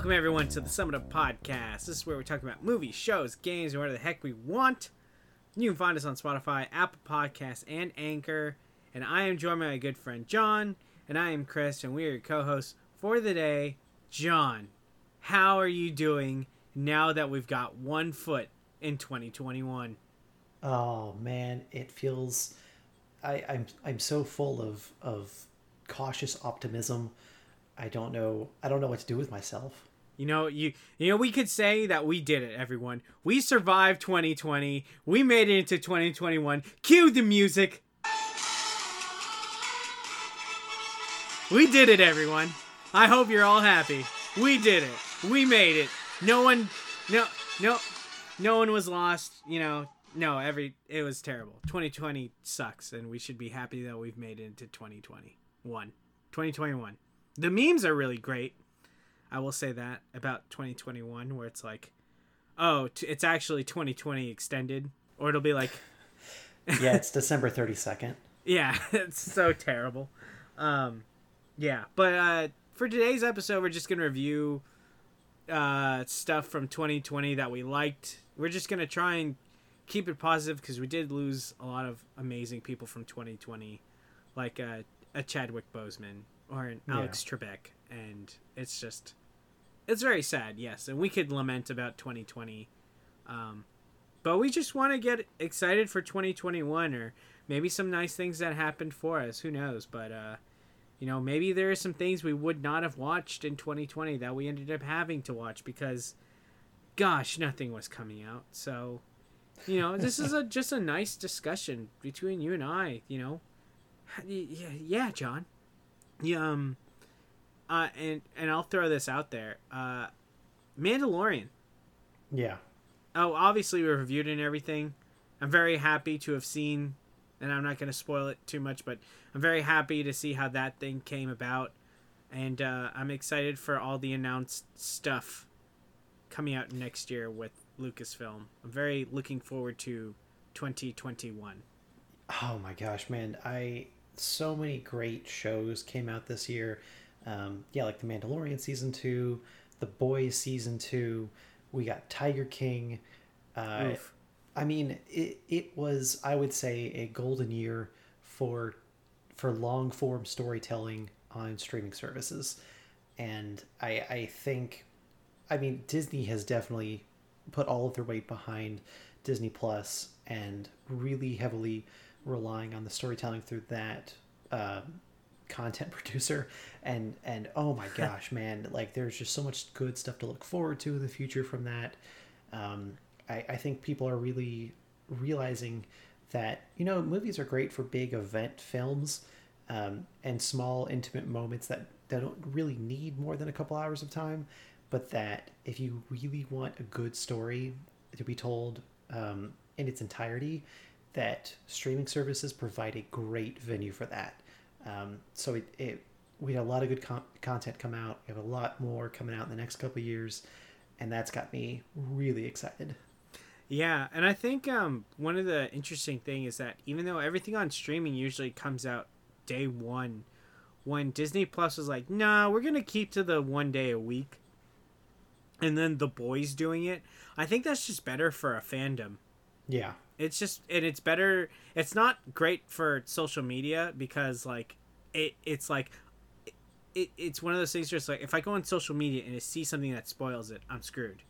Welcome everyone to the Summit Up Podcast. This is where we talk about movies, shows, games, and whatever the heck we want. You can find us on Spotify, Apple Podcasts, and Anchor. And I am joined by my good friend John, and I am Chris, and we are your co-hosts for the day. John, how are you doing now that we've got one foot in 2021? Oh man, it feels I, I'm I'm so full of of cautious optimism. I don't know I don't know what to do with myself. You know, you you know we could say that we did it, everyone. We survived 2020. We made it into 2021. Cue the music. We did it, everyone. I hope you're all happy. We did it. We made it. No one no no no one was lost, you know. No, every it was terrible. 2020 sucks and we should be happy that we've made it into 2021. 2021. The memes are really great. I will say that about 2021 where it's like oh, t- it's actually 2020 extended or it'll be like Yeah, it's December 32nd. yeah, it's so terrible. Um yeah, but uh for today's episode we're just going to review uh stuff from 2020 that we liked. We're just going to try and keep it positive because we did lose a lot of amazing people from 2020 like uh, a Chadwick Boseman or an Yeah. Alex Trebek and it's just it's very sad, yes. And we could lament about 2020 um but we just want to get excited for 2021 or maybe some nice things that happened for us, who knows, but uh you know, maybe there are some things we would not have watched in 2020 that we ended up having to watch because gosh, nothing was coming out. So, you know, this is a just a nice discussion between you and I, you know. Yeah, yeah, John. Yeah, um uh and and I'll throw this out there. Uh Mandalorian. Yeah. Oh, obviously we reviewed it and everything. I'm very happy to have seen, and I'm not going to spoil it too much, but I'm very happy to see how that thing came about, and uh, I'm excited for all the announced stuff coming out next year with Lucasfilm. I'm very looking forward to 2021. Oh my gosh, man. I so many great shows came out this year. Um, yeah, like The Mandalorian season 2, The Boys season 2, we got Tiger King. Uh, I mean, it, it was, I would say, a golden year for for long form storytelling on streaming services. And I, I think, I mean, Disney has definitely put all of their weight behind Disney Plus and really heavily relying on the storytelling through that uh, content producer. And and oh my gosh, man, like there's just so much good stuff to look forward to in the future from that. Um, I, I think people are really realizing that you know movies are great for big event films um, and small intimate moments that, that don't really need more than a couple hours of time but that if you really want a good story to be told um, in its entirety that streaming services provide a great venue for that um, so it, it we had a lot of good con- content come out. We have a lot more coming out in the next couple of years and that's got me really excited. Yeah, and I think um, one of the interesting thing is that even though everything on streaming usually comes out day one, when Disney Plus was like, "Nah, we're gonna keep to the one day a week," and then the boys doing it, I think that's just better for a fandom. yeah It's just and it's better. It's not great for social media because like it it's like it, it's one of those things where it's like if I go on social media and I see something that spoils it, I'm screwed.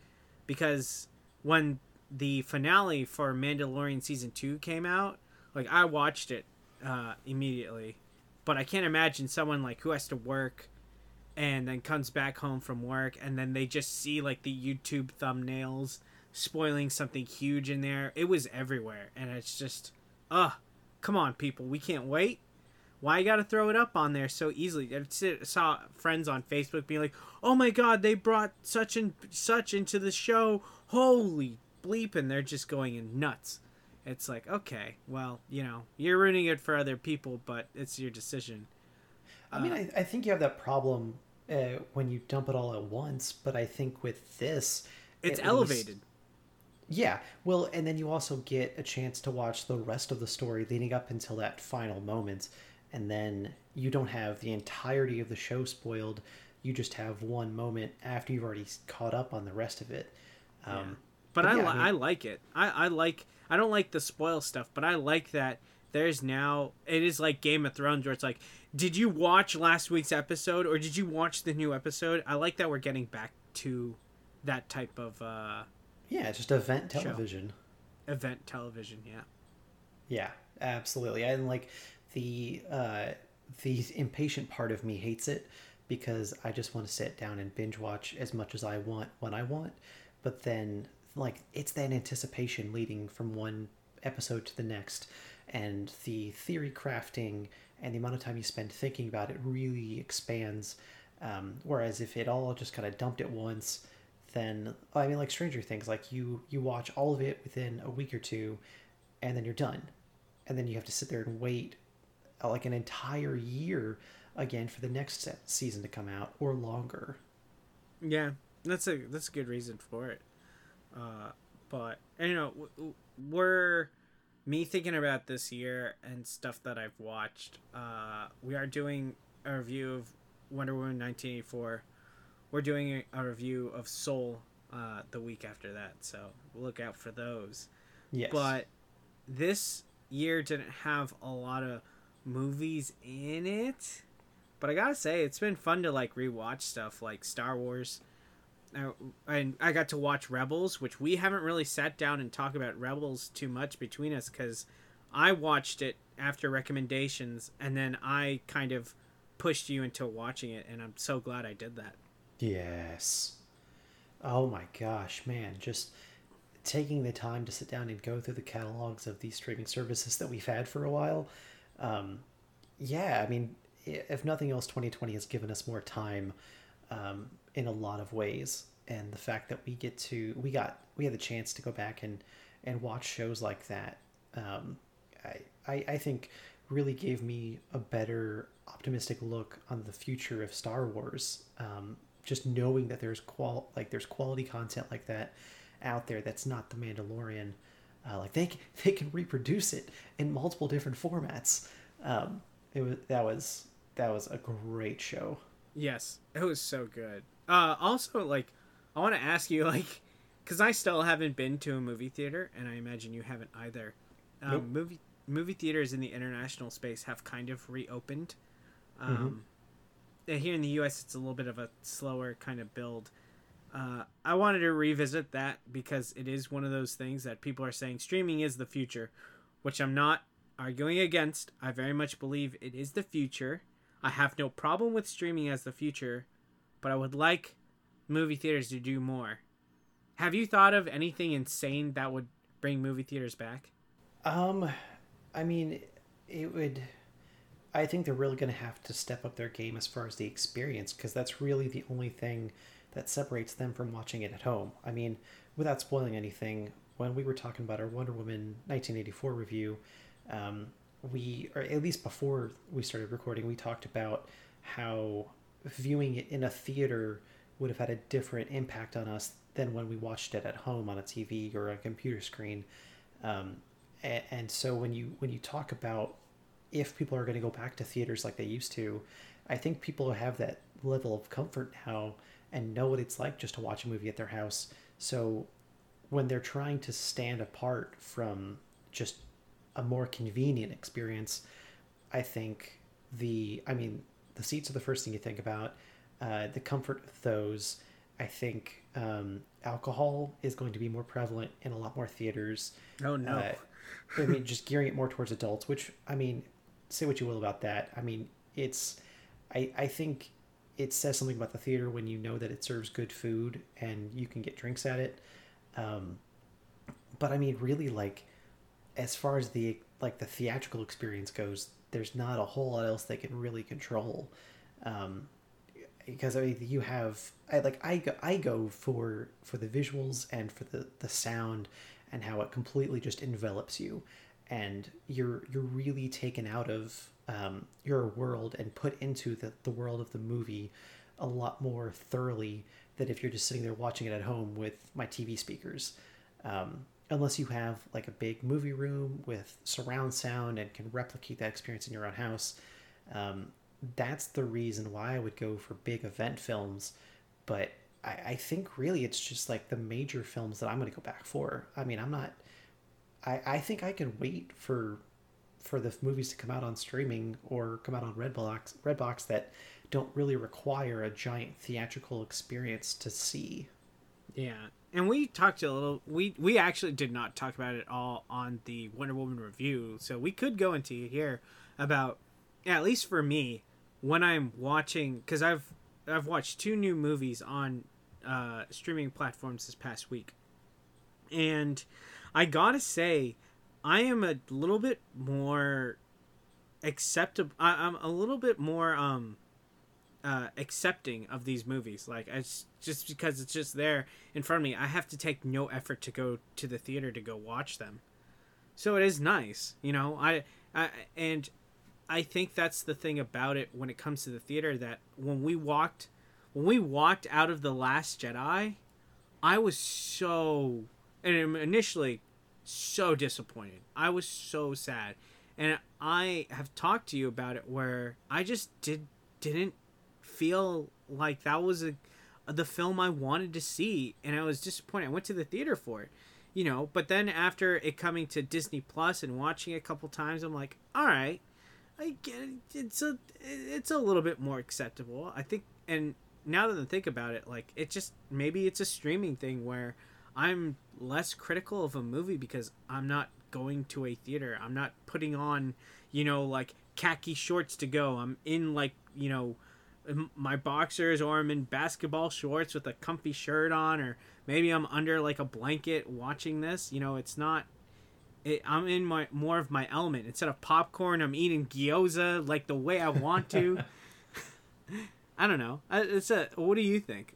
Because when the finale for Mandalorian season two came out, like I watched it uh, immediately, but I can't imagine someone like who has to work and then comes back home from work and then they just see like the YouTube thumbnails spoiling something huge in there. It was everywhere, and it's just, ugh, come on, people, we can't wait. Why you gotta throw it up on there so easily? I saw friends on Facebook being like, "Oh my God, they brought such and such into the show! Holy bleep!" And they're just going in nuts. It's like, okay, well, you know, you're ruining it for other people, but it's your decision. I mean, I, I think you have that problem uh, when you dump it all at once, but I think with this, It's at least- elevated. Yeah, well, and then you also get a chance to watch the rest of the story leading up until that final moment, and then you don't have the entirety of the show spoiled you just have one moment after you've already caught up on the rest of it. Um, Yeah. But, But I, yeah, li- I mean- I like it. I, I like I don't like the spoil stuff, but I like that there's now it is like Game of Thrones where it's like, did you watch last week's episode or did you watch the new episode? I like that we're getting back to that type of uh, Yeah, it's just event Show. television. event television. Yeah. Yeah, absolutely. And like the uh, the impatient part of me hates it because I just want to sit down and binge watch as much as I want when I want. But then like it's that anticipation leading from one episode to the next and the theory crafting and the amount of time you spend thinking about it really expands. Um, whereas if it all just kind of dumped at once, then I mean, like Stranger Things, like you you watch all of it within a week or two, and then you're done, and then you have to sit there and wait uh, like an entire year again for the next se- season to come out or longer. Yeah, that's a that's a good reason for it. Uh, but you know, we're me thinking about this year and stuff that I've watched. Uh, we are doing a review of Wonder Woman 1984. We're doing a, review of Soul uh, the week after that, so look out for those. Yes, But this year didn't have a lot of movies in it. But I gotta say, it's been fun to like rewatch stuff like Star Wars. Uh, and I got to watch Rebels, which we haven't really sat down and talked about Rebels too much between us because I watched it after recommendations and then I kind of pushed you into watching it, and I'm so glad I did that. Yes. Oh my gosh, man. Just taking the time to sit down and go through the catalogs of these streaming services that we've had for a while. Um, yeah, I mean, if nothing else, 2020 has given us more time um, in a lot of ways. And the fact that we get to, we got, we had the chance to go back and, and watch shows like that, um, I, I, I think really gave me a better optimistic look on the future of Star Wars. Um, just knowing that there's qual like there's quality content like that out there that's not the Mandalorian. Uh, like they they can reproduce it in multiple different formats. Um, it was that was that was a great show. Yes, it was so good. Uh, also, like, I want to ask you, like, because I still haven't been to a movie theater, and I imagine you haven't either. Um, Nope. Movie movie theaters in the international space have kind of reopened. Um, and Here in the U.S., it's a little bit of a slower kind of build. Uh, I wanted to revisit that because it is one of those things that people are saying streaming is the future, which I'm not arguing against. I very much believe it is the future. I have no problem with streaming as the future, but I would like movie theaters to do more. Have you thought of anything insane that would bring movie theaters back? Um, I mean, it would. I think they're really going to have to step up their game as far as the experience because that's really the only thing that separates them from watching it at home. I mean, without spoiling anything, when we were talking about our Wonder Woman 1984 review, um, we, or at least before we started recording, we talked about how viewing it in a theater would have had a different impact on us than when we watched it at home on a TV or a computer screen. Um, and, and so when you when you talk about if people are going to go back to theaters like they used to, I think people have that level of comfort now and know what it's like just to watch a movie at their house. So when they're trying to stand apart from just a more convenient experience, I think the I mean the seats are the first thing you think about. Uh, the comfort of those, I think um, alcohol is going to be more prevalent in a lot more theaters. Oh no. Uh, I mean, just gearing it more towards adults, which I mean, say what you will about that. I mean, it's, I, I think it says something about the theater when you know that it serves good food and you can get drinks at it. Um, but I mean, really, like, as far as the like the theatrical experience goes, there's not a whole lot else they can really control. Um, because I mean, you have I like I go I go for for the visuals and for the the sound and how it completely just envelops you, and you're you're really taken out of um, your world and put into the the world of the movie a lot more thoroughly than if you're just sitting there watching it at home with my TV speakers. Um, unless you have like a big movie room with surround sound and can replicate that experience in your own house. Um, that's the reason why I would go for big event films. But I, I think really it's just like the major films that I'm going to go back for. I mean, I'm not. I, I think I can wait for for the movies to come out on streaming or come out on Redbox Redbox that don't really require a giant theatrical experience to see. Yeah, and we talked a little. We we actually did not talk about it all on the Wonder Woman review, so we could go into here about at least for me when I'm watching because I've I've watched two new movies on uh, streaming platforms this past week, and I gotta say, I am a little bit more acceptable. I, I'm a little bit more um uh, accepting of these movies. Like it's just because it's just there in front of me. I have to take no effort to go to the theater to go watch them. So it is nice, you know. I, I and I think that's the thing about it when it comes to the theater that when we walked when we walked out of the last Jedi, I was so and initially so disappointed. I was so sad. And I have talked to you about it where I just did didn't feel like that was a the film I wanted to see and I was disappointed. I went to the theater for it. You know, but then after it coming to Disney Plus and watching it a couple times, I'm like, all right, I get it. It's a it's a little bit more acceptable. I think, and now that I think about it, like it just maybe it's a streaming thing where I'm less critical of a movie because I'm not going to a theater. I'm not putting on, you know, like khaki shorts to go. I'm in like you know my boxers or I'm in basketball shorts with a comfy shirt on or maybe I'm under like a blanket watching this. You know, it's not it, I'm in my more of my element. Instead of popcorn, I'm eating gyoza like the way I want to. I don't know. It's a. What do you think?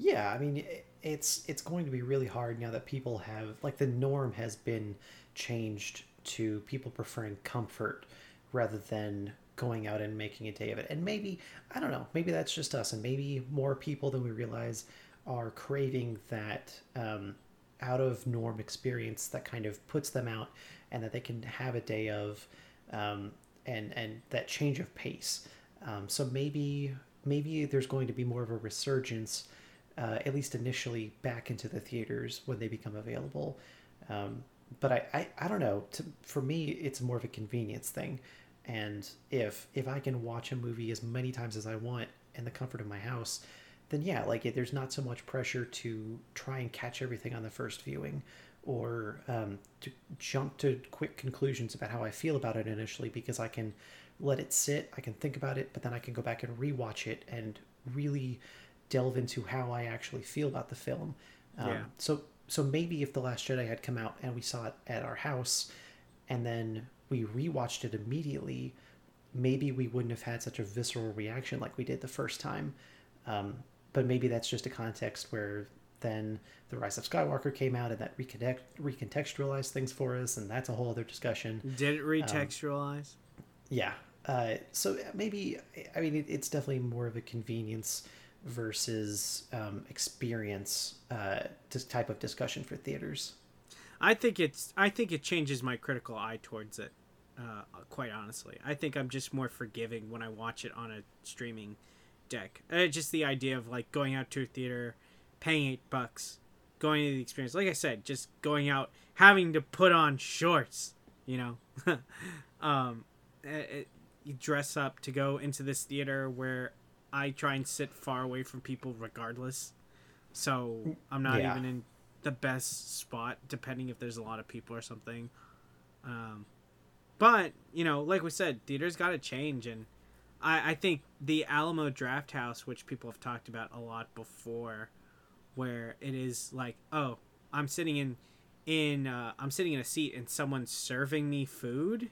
Yeah, I mean, it's it's going to be really hard now that people have like the norm has been changed to people preferring comfort rather than going out and making a day of it. And maybe, I don't know, maybe that's just us, and maybe more people than we realize are craving that um, out of norm experience that kind of puts them out and that they can have a day of um, and and that change of pace. Um, so maybe maybe there's going to be more of a resurgence, uh, at least initially, back into the theaters when they become available. Um, but I, I, I don't know. To, for me, it's more of a convenience thing and if if i can watch a movie as many times as i want in the comfort of my house then yeah like it, there's not so much pressure to try and catch everything on the first viewing or um, to jump to quick conclusions about how i feel about it initially because i can let it sit i can think about it but then i can go back and rewatch it and really delve into how i actually feel about the film um, yeah. so so maybe if the last jedi had come out and we saw it at our house and then we rewatched it immediately, maybe we wouldn't have had such a visceral reaction like we did the first time. Um, but maybe that's just a context where then the Rise of Skywalker came out and that reconnect recontextualized things for us, and that's a whole other discussion. Did it recontextualize? Um, yeah. Uh, so maybe I mean it, it's definitely more of a convenience versus um, experience uh, type of discussion for theaters. I think it's I think it changes my critical eye towards it. Uh, quite honestly, I think I'm just more forgiving when I watch it on a streaming deck. Uh, just the idea of like going out to a theater, paying eight bucks, going to the experience. Like I said, just going out, having to put on shorts. You know, um, it, it, you dress up to go into this theater where I try and sit far away from people regardless. So I'm not yeah. even in the best spot, depending if there's a lot of people or something. Um, but you know, like we said, theaters got to change, and I, I think the Alamo Drafthouse, which people have talked about a lot before, where it is like, oh, I'm sitting in in uh, I'm sitting in a seat and someone's serving me food,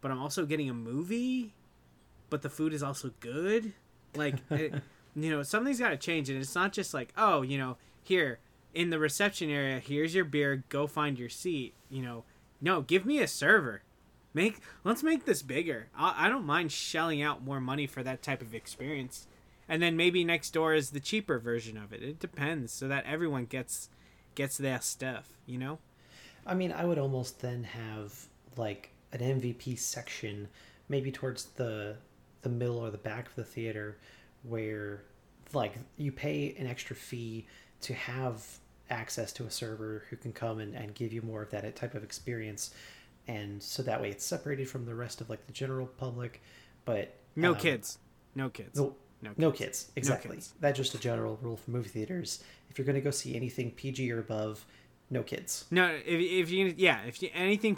but I'm also getting a movie, but the food is also good. Like, it, you know, something's got to change, and it's not just like, oh, you know, here in the reception area, here's your beer, go find your seat. You know, no, give me a server make let's make this bigger. I, I don't mind shelling out more money for that type of experience, and then maybe next door is the cheaper version of it. It depends, so that everyone gets gets their stuff. You know. I mean, I would almost then have like an MVP section, maybe towards the the middle or the back of the theater where like you pay an extra fee to have access to a server who can come and, and give you more of that type of experience and so that way it's separated from the rest of like the general public but No um, kids. No kids. no, No no kids exactly kids. that's just a general rule for movie theaters if you're going to go see anything pg or above no kids No, if, if you yeah, if you anything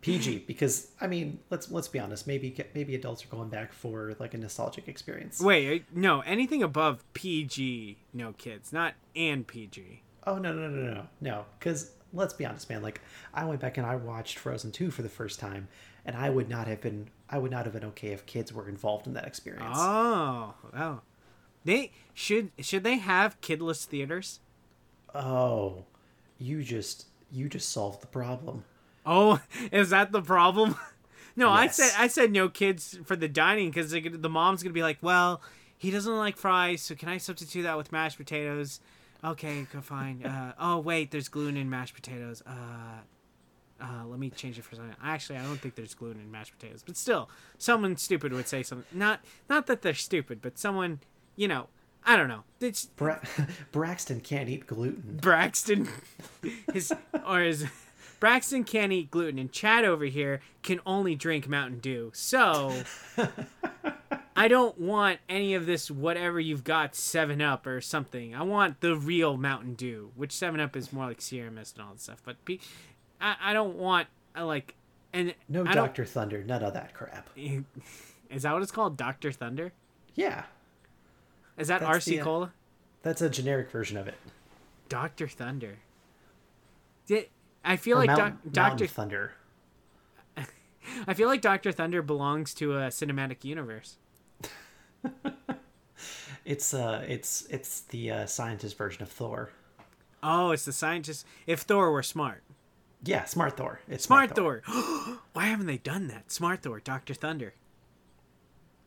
PG because I mean let's let's be honest maybe maybe adults are going back for like a nostalgic experience. wait, no, anything above PG, no kids, not and PG. Oh no no no no no because let's be honest man like I went back and I watched Frozen two for the first time and I would not have been I would not have been okay if kids were involved in that experience. Oh, oh. They should should they have kidless theaters? Oh, you just you just solved the problem. Oh, is that the problem? no, I said I said no kids for the dining because the mom's gonna be like, well, he doesn't like fries, so can I substitute that with mashed potatoes? Okay, go fine. Uh, oh wait, there's gluten in mashed potatoes. Uh, uh, let me change it for something. Actually, I don't think there's gluten in mashed potatoes, but still, someone stupid would say something. Not not that they're stupid, but someone, you know, I don't know. It's Bra- Braxton can't eat gluten. Braxton, his or his Braxton can't eat gluten, and Chad over here can only drink Mountain Dew. So I don't want any of this whatever you've got Seven Up or something. I want the real Mountain Dew, which Seven Up is more like Sierra Mist and all that stuff. But I, I don't want uh, like and No I Doctor Thunder, none of that crap. Is that what it's called, Doctor Thunder? Yeah, Is that That's RC the, uh, Cola? that's a generic version of it. Doctor Thunder. Did I feel Or like Doctor Thunder. I feel like Doctor Thunder belongs to a cinematic universe. It's uh, it's it's the uh, scientist version of Thor. Oh, it's the scientist. If Thor were smart, Yeah, Smart Thor. It's Smart Thor. Why haven't they done that? Smart Thor, Doctor Thunder.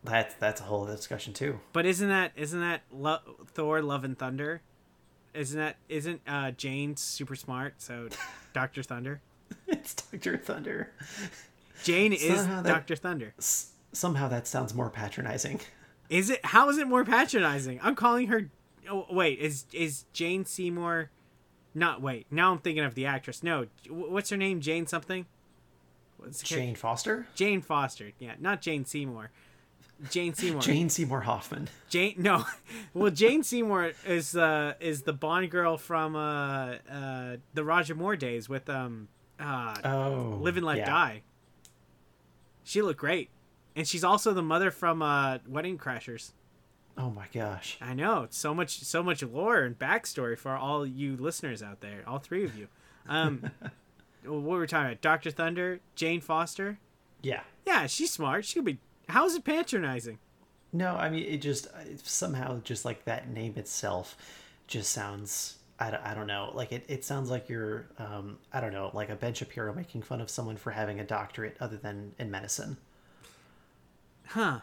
That's that's a whole discussion too. But isn't that isn't that Lo- Thor Love and Thunder? Isn't that isn't uh, Jane super smart? So Doctor Thunder. it's Doctor Thunder. Jane is Somehow Doctor Thunder. S- somehow that sounds more patronizing. Is it? How is it more patronizing? I'm calling her. Oh, wait, is is Jane Seymour? Not wait. Now I'm thinking of the actress. No, what's her name? Jane something. Jane Foster, Jane Foster. Yeah, not Jane Seymour. Jane Seymour. Jane Seymour Hoffman. Jane. No, well, Jane Seymour is uh is the Bond girl from uh uh the Roger Moore days with um uh Oh, Live and Let yeah. Die. She looked great, and she's also the mother from uh Wedding Crashers. Oh my gosh. I know so much so much lore and backstory for all you listeners out there, all three of you. Um, what were we talking about? Doctor Thunder, Jane Foster. Yeah. Yeah, she's smart. She could be. How is it patronizing? No, I mean it just it somehow just like that name itself just sounds I don't, I don't know like it, it sounds like you're um I don't know like a Ben Shapiro making fun of someone for having a doctorate other than in medicine. Huh.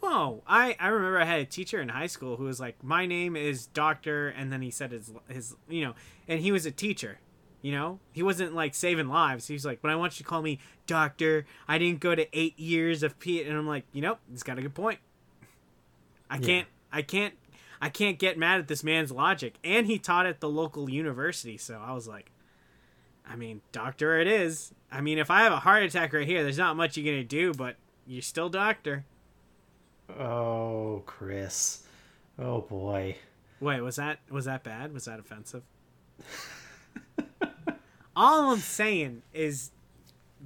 Whoa. I, I remember I had a teacher in high school who was like, My name is Doctor and then he said his his you know, and he was a teacher. You know? He wasn't like saving lives. He was like, But I want you to call me Doctor. I didn't go to eight years of P and I'm like, you know, he's got a good point. I Yeah. can't I can't I can't get mad at this man's logic. And he taught at the local university, so I was like I mean, doctor it is. I mean, if I have a heart attack right here, there's not much you're gonna do, but you're still doctor. Oh, Chris. Oh boy. Wait, was that was that bad? Was that offensive? All I'm saying is,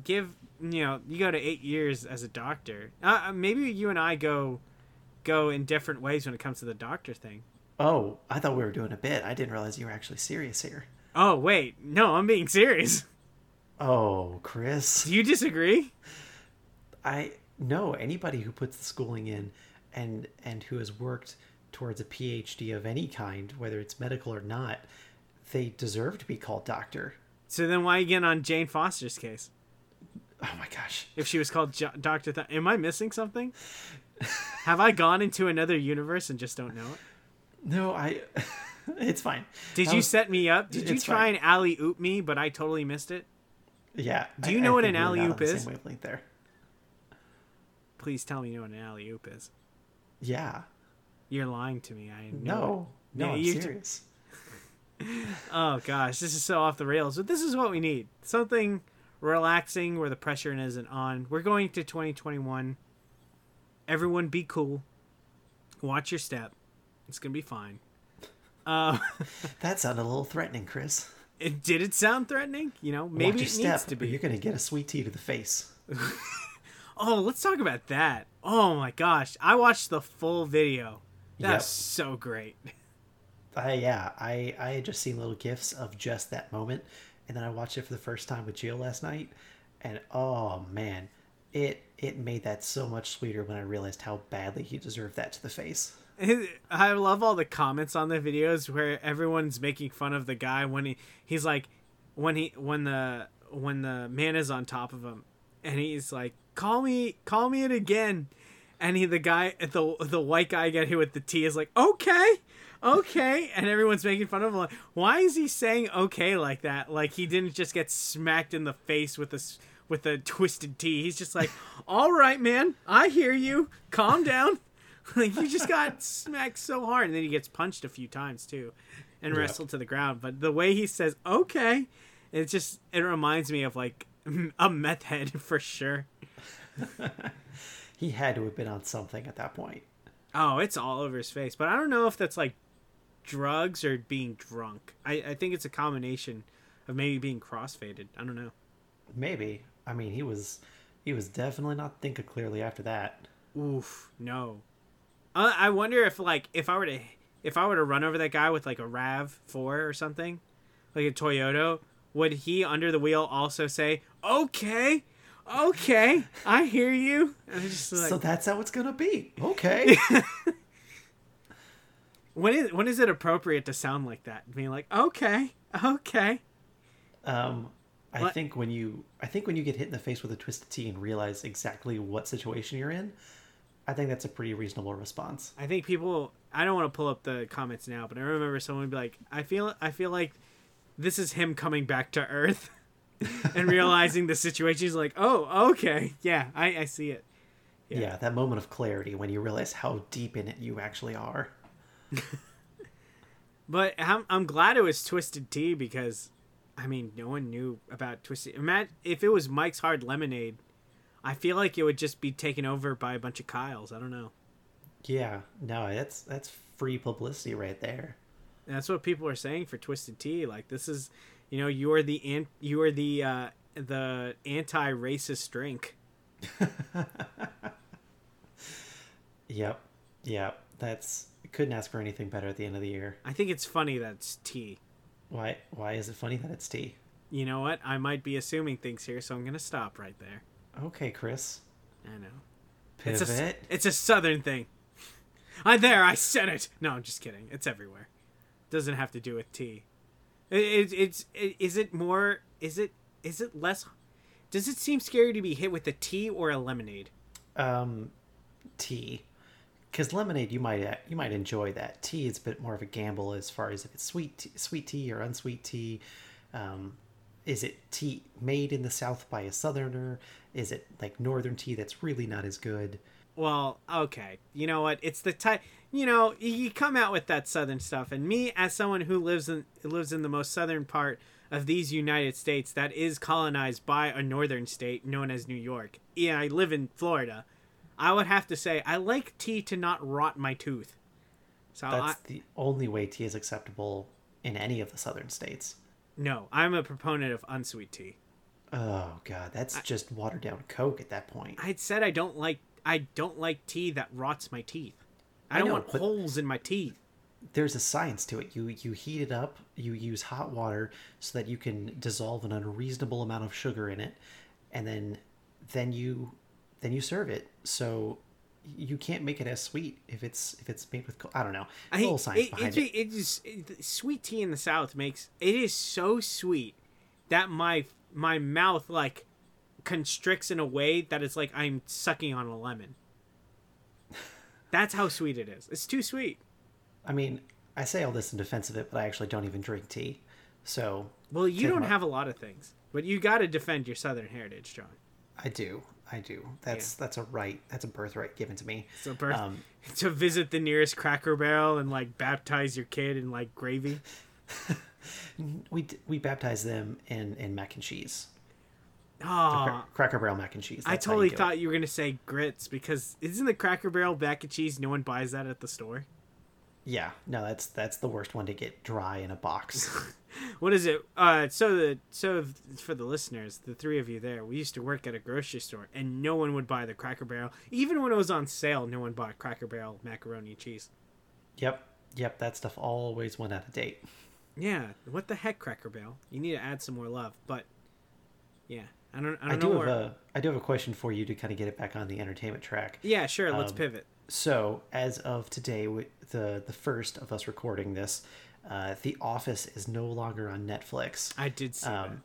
give you know you go to eight years as a doctor. Uh, uh, maybe you and I go go in different ways when it comes to the doctor thing. Oh, I thought we were doing a bit. I didn't realize you were actually serious here. Oh wait, no, I'm being serious. Oh, Chris. Do you disagree? I no anybody who puts the schooling in and and who has worked towards a PhD of any kind, whether it's medical or not, they deserve to be called doctor. So then why you get on Jane Foster's case? Oh my gosh. If she was called jo- Doctor, Th- am I missing something? Have I gone into another universe and just don't know it? No, I it's fine. Did you set me up? Did you try fine. and alley oop me, but I totally missed it? Yeah. Do you I- know I what an on alley-oop the same wavelength there. please tell me you know what an alley oop is. Yeah. You're lying to me. I know. No. No, Yeah, I'm serious. Oh gosh, this is so off the rails. But this is what we need. Something relaxing where the pressure isn't on. We're going to 2021. Everyone be cool. Watch your step. It's gonna be fine. Uh, That sounded a little threatening, Chris. it, did it sound threatening? You know, maybe it step, needs to be. You're gonna get a sweet tea to the face. Oh, let's talk about that. Oh my gosh, I watched the full video. That's Yep. so great. I yeah, I I had just seen little gifs of just that moment, and then I watched it for the first time with Jill last night, and oh man, it it made that so much sweeter when I realized how badly he deserved that to the face. I love all the comments on the videos where everyone's making fun of the guy when he he's like when he when the when the man is on top of him and he's like call me call me it again and he the guy the the white guy get hit with the T is like okay okay and everyone's making fun of him. Like why is he saying okay like that? Like he didn't just get smacked in the face with a with a Twisted Tea. He's just like all right man I hear you. Calm down. Like you just got smacked so hard and then he gets punched a few times too and Yep. wrestled to the ground. But the way he says okay it just it reminds me of like a meth head for sure. He had to have been on something at that point. oh it's all over his face. But i don't know if that's like drugs or being drunk i, I think it's a combination of maybe being crossfaded i don't know Maybe. I mean, he was he was definitely not thinking clearly after that. oof no I, I wonder if like if i were to if i were to run over that guy with like a rav 4 or something like a toyota would he under the wheel also say okay okay i hear you like, so that's how it's gonna be. Okay. when is when is it appropriate to sound like that being like okay okay um, I What? think when you I think when you get hit in the face with a Twisted Tea and realize exactly what situation you're in, I think that's a pretty reasonable response. I think people. I don't want to pull up the comments now, but I remember someone be like, "I feel, I feel like this is him coming back to Earth and realizing the situation." He's like, "Oh, okay, yeah, I, I see it." Yeah. Yeah. that moment of clarity when you realize how deep in it you actually are. But I'm, I'm glad it was Twisted Tea because, I mean, no one knew about Twisted. Imagine if it was Mike's Hard Lemonade. I feel like it would just be taken over by a bunch of Kyles. I don't know. Yeah, no, that's that's free publicity right there. And that's what people are saying for Twisted Tea. Like this is, you know, you are the an- you are the uh, the anti-racist drink. Yep, yep. That's couldn't ask for anything better at the end of the year. I think it's funny that it's tea. Why why is it funny that it's tea? You know what? I might be assuming things here, so I'm gonna stop right there. Okay, Chris. I know. Pivot. It's a it's a southern thing. I there. I said it. No, I'm just kidding. It's everywhere. Doesn't have to do with tea. It, it, it's it, is it more? Is it is it less? Does it seem scary to be hit with a tea or a lemonade? um tea because lemonade you might you might enjoy that tea is a bit more of a gamble as far as if it's sweet tea, sweet tea or unsweet tea um is it tea made in the south by a southerner is it like northern tea that's really not as good Well, okay. You know what? It's the type. You know, you come out with that southern stuff, and me, as someone who lives in lives in the most southern part of these United States, that is colonized by a northern state known as New York. Yeah, I live in Florida. I would have to say I like tea to not rot my tooth. So I, that's the only way tea is acceptable in any of the southern states no, I'm a proponent of unsweet tea. oh god that's just watered down coke at that point I said I don't like I don't like tea that rots my teeth. I, I don't know, want holes in my teeth. there's a science to it. You you heat it up, you use hot water so that you can dissolve an unreasonable amount of sugar in it, and then then you then you serve it. So you can't make it as sweet if it's if it's made with co- I don't know. I science it, behind it, it. it is it, sweet tea in the South makes it is so sweet that my my mouth like constricts in a way that it's like I'm sucking on a lemon. That's how sweet it is. It's too sweet. I mean, I say all this in defense of it, but I actually don't even drink tea. So Well, you don't have a lot of things, but you got to defend your Southern heritage, John. I do. I do. That's that's a right. That's a birthright given to me. So birth Um, to visit the nearest Cracker Barrel and like baptize your kid in like gravy. we d- we baptize them in in mac and cheese. Oh, Cra- Cracker Barrel mac and cheese. I That's you totally it. thought you were gonna say grits because isn't the Cracker Barrel mac and cheese? No one buys that at the store. Yeah, no, that's that's the worst one to get dry in a box. What is it? Uh, so the so for the listeners, the three of you there, we used to work at a grocery store, and no one would buy the Cracker Barrel, even when it was on sale. No one bought Cracker Barrel macaroni and cheese. yep, yep, that stuff always went out of date. Yeah, what the heck, Cracker Barrel? You need to add some more love, but yeah, I don't. I I, don't do know have where. a I do have a question for you to kind of get it back on the entertainment track. Yeah, sure. Let's um, pivot. So, as of today, wi- the the first of us recording this, uh, The Office is no longer on Netflix. I did see um,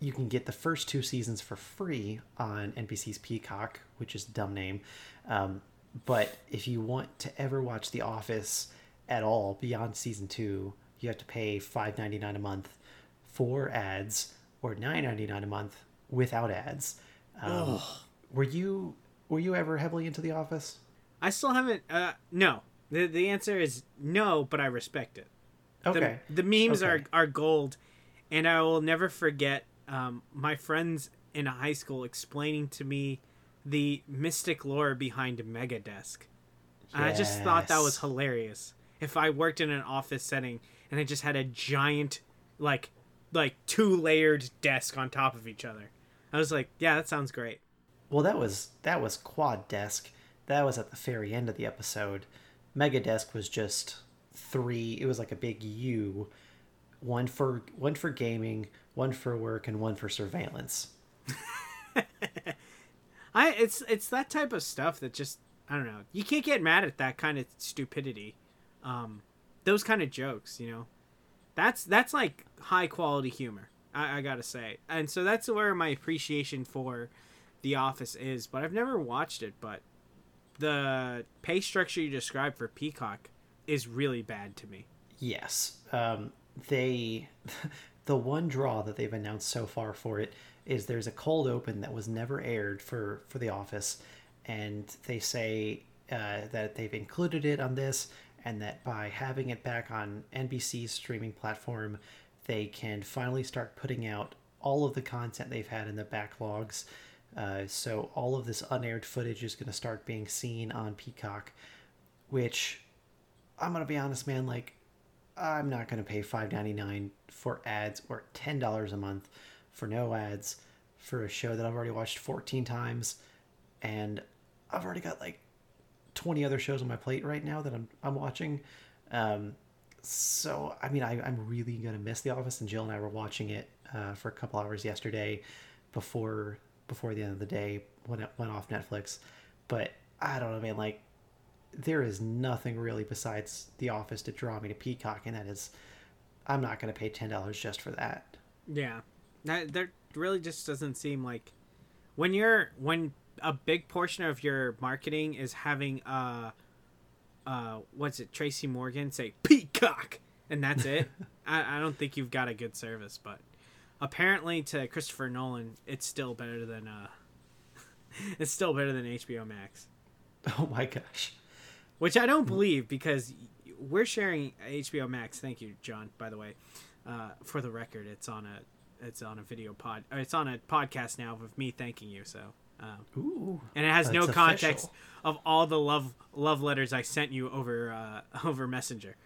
You can get the first two seasons for free on NBC's Peacock, which is a dumb name. Um, but if you want to ever watch The Office at all beyond season two, you have to pay five ninety nine a month for ads or nine ninety nine a month without ads. Um, Were you were you ever heavily into The Office? I still haven't. Uh, no. The the answer is no, but I respect it. The, Okay. the memes Okay. are are gold, and I will never forget um, my friends in high school explaining to me the mystic lore behind Megadesk. And I just thought that was hilarious. If I worked in an office setting and I just had a giant, like, like two layered desk on top of each other, I was like, yeah, that sounds great. Well, that was that was Quad Desk. That was at the very end of the episode. Mega Desk was just three. It was like a big U, one for one for gaming, one for work, and one for surveillance. I it's it's that type of stuff that just I don't know. You can't get mad at that kind of stupidity. Um those kind of jokes, you know. That's that's like high quality humor. I, I gotta say. And so that's where my appreciation for The Office is. But I've never watched it, but the pay structure you described for Peacock is really bad to me. Yes, um, they. The one draw that they've announced so far for it is there's a cold open that was never aired for for The Office, and they say uh, that they've included it on this, and that by having it back on NBC's streaming platform, they can finally start putting out all of the content they've had in the backlogs. Uh, so all of this unaired footage is going to start being seen on Peacock, which I'm gonna be honest, man. Like, I'm not gonna pay $5.99 for ads or ten dollars a month for no ads for a show that I've already watched fourteen times, and I've already got like twenty other shows on my plate right now that I'm I'm watching. Um, so I mean, I, I'm really gonna miss The Office, and Jill and I were watching it uh, for a couple hours yesterday before before the end of the day when it went off Netflix. But I don't know, man. Like there is nothing really besides The Office to draw me to Peacock, and that is, I'm not going to pay ten dollars just for that. Yeah, that that really just doesn't seem like when you're when a big portion of your marketing is having uh uh what's it Tracy Morgan say peacock and that's it. I, I don't think you've got a good service, but apparently to Christopher Nolan, it's still better than uh it's still better than HBO Max, Oh my gosh! which I don't believe because we're sharing HBO Max. Thank you, John. By the way, uh, for the record, it's on a it's on a video pod. It's on a podcast now with me thanking you. So, um, Ooh, and it has no context official. of all the love love letters I sent you over uh, over Messenger.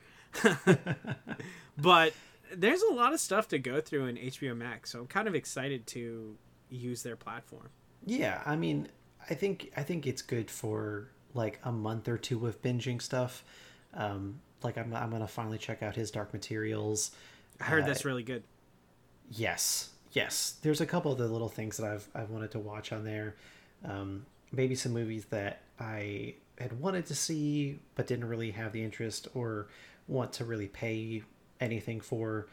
but there's a lot of stuff to go through in HBO Max, so I'm kind of excited to use their platform. yeah. I mean, I think I think it's good for like a month or two of binging stuff. Um, like I'm I'm gonna finally check out his Dark Materials. I heard Uh, that's really good. Yes, yes. There's a couple of the little things that I've I've wanted to watch on there. Um, maybe some movies that I had wanted to see but didn't really have the interest or want to really pay anything for,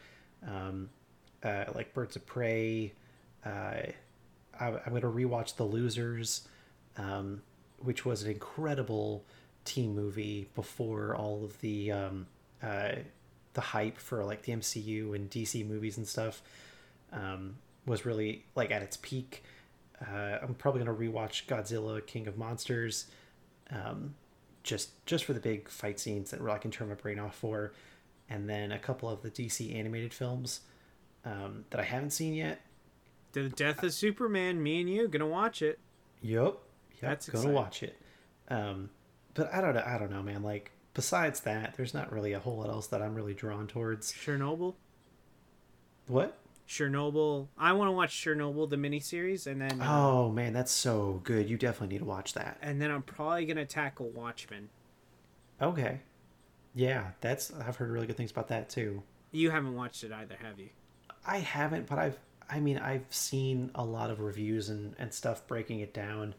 um, uh, like Birds of Prey. Uh, I, I'm going to rewatch The Losers, um, which was an incredible team movie before all of the um, uh, the hype for like the MCU and DC movies and stuff um, was really like at its peak. Uh, I'm probably gonna rewatch Godzilla King of Monsters, um, just just for the big fight scenes that I can turn my brain off for, and then a couple of the DC animated films um, that I haven't seen yet. The Death of Superman. Me and you gonna watch it. Yup. Yep, That's gonna exciting. watch it. Um, but I don't know. I don't know, man. Like besides that, there's not really a whole lot else that I'm really drawn towards. Chernobyl. What? Chernobyl. I want to watch Chernobyl the miniseries, and then uh, Oh man, that's so good. You definitely need to watch that. and then I'm probably gonna tackle Watchmen. Okay. Yeah, that's I've heard really good things about that too. You haven't watched it either, have you? I haven't, but I've I mean I've seen a lot of reviews and, and stuff breaking it down.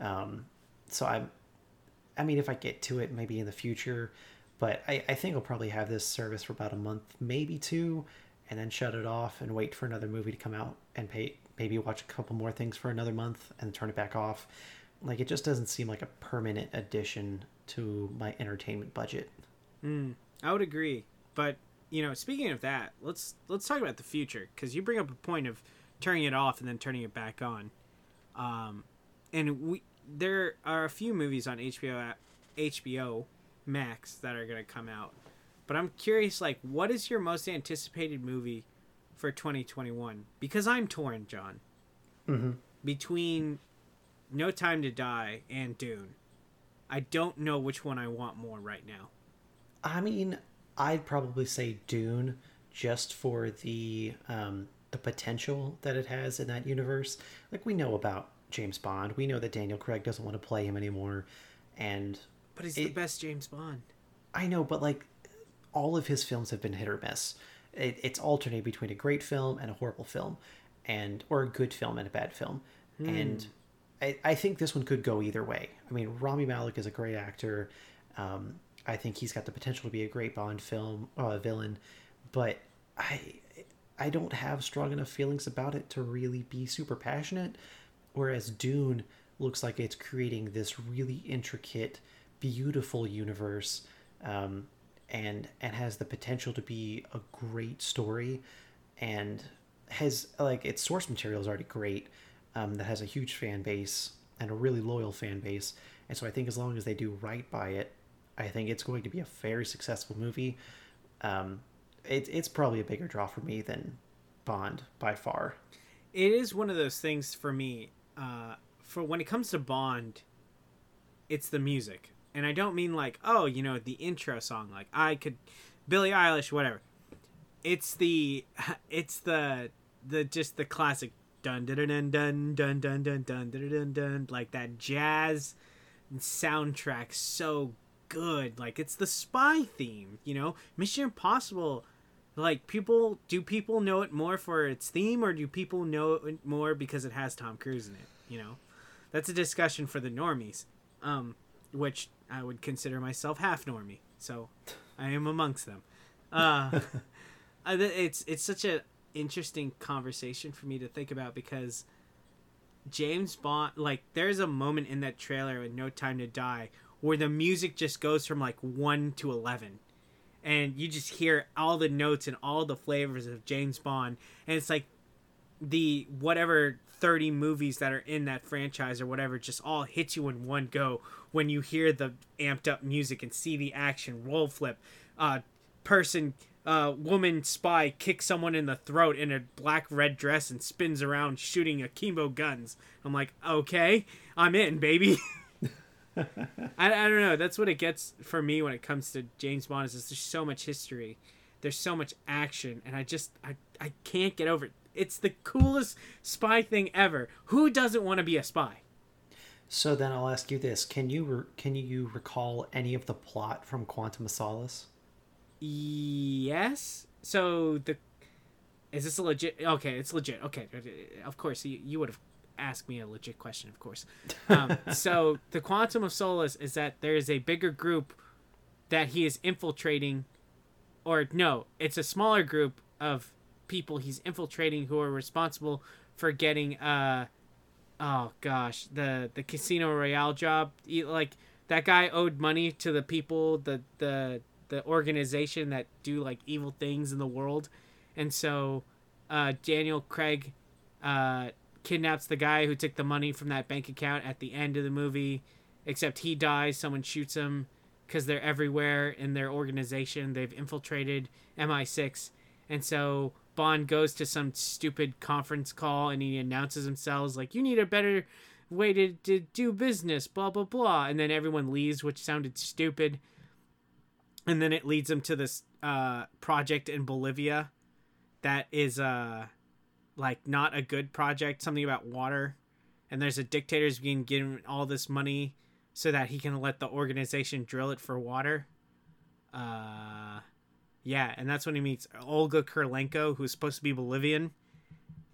Um, so I'm I mean if I get to it maybe in the future, but I, I think I'll probably have this service for about a month, maybe two, and then shut it off and wait for another movie to come out and pay maybe watch a couple more things for another month and turn it back off. Like it just doesn't seem like a permanent addition to my entertainment budget. Mm, I would agree, but you know, speaking of that, let's let's talk about the future because you bring up a point of turning it off and then turning it back on. Um, and we there are a few movies on HBO HBO Max that are going to come out, but I'm curious, like, what is your most anticipated movie for 2021? Because I'm torn, John, Mm-hmm. between No Time to Die and Dune. I don't know which one I want more right now. I mean, I'd probably say Dune just for the um, the potential that it has in that universe. Like we know about James Bond, we know that Daniel Craig doesn't want to play him anymore, and But he's the best James Bond. I know, but like all of his films have been hit or miss. It, it's alternated between a great film and a horrible film, and or a good film and a bad film. And I, I think this one could go either way. I mean, Rami Malek is a great actor. Um, I think he's got the potential to be a great Bond film uh, villain, but I I don't have strong enough feelings about it to really be super passionate. Whereas Dune looks like it's creating this really intricate, beautiful universe, um, and and has the potential to be a great story, and has like its source material is already great. Um, that has a huge fan base and a really loyal fan base, and so I think as long as they do right by it, I think it's going to be a very successful movie. Um, it, it's probably a bigger draw for me than Bond by far. It is one of those things for me. Uh, for when it comes to Bond, it's the music, and I don't mean like oh you know the intro song like I could, Billie Eilish whatever. It's the it's the the just the classic dun dun dun dun dun dun dun dun dun dun dun like that jazz soundtrack so good like it's the spy theme you know? Mission impossible like people do people know it more for its theme or do people know it more because it has tom cruise in it you know? That's a discussion for the normies um which i would consider myself half normie so i am amongst them. Uh it's it's such a interesting conversation for me to think about because James Bond like there's a moment in that trailer with No Time to Die where the music just goes from like 1 to 11 and you just hear all the notes and all the flavors of James Bond. And it's like the whatever 30 movies that are in that franchise or whatever just all hit you in one go when you hear the amped up music and see the action roll flip. Uh person uh woman spy kicks someone in the throat in a black red dress and spins around shooting akimbo guns. I'm like okay i'm in baby I, I don't know that's what it gets for me when it comes to james bond is there's so much history there's so much action and i just i, I can't get over it it's the coolest spy thing ever who doesn't want to be a spy So then I'll ask you this: Can you re- can you recall any of the plot from Quantum of Solace? Yes. So the is this a legit? Okay, it's legit. Okay, uh, of course you, you would have asked me a legit question, of course. Um, so the quantum of solace is that there is a bigger group that he is infiltrating, or no, it's a smaller group of people he's infiltrating who are responsible for getting uh oh gosh the the casino royale job He- like that guy owed money to the people the the the organization that do like evil things in the world and so uh daniel craig uh kidnaps the guy who took the money from that bank account at the end of the movie, except he dies. Someone shoots him because they're everywhere in their organization. They've infiltrated MI6. And so Bond goes to some stupid conference call and he announces himself like, you need a better way to, to do business, blah, blah, blah. And then everyone leaves, which sounded stupid. And then it leads him to this uh, project in Bolivia that is uh, like not a good project, something about water. And there's a dictator's being given all this money so that he can let the organization drill it for water. Uh, yeah, and that's when he meets Olga Kurylenko, who's supposed to be Bolivian,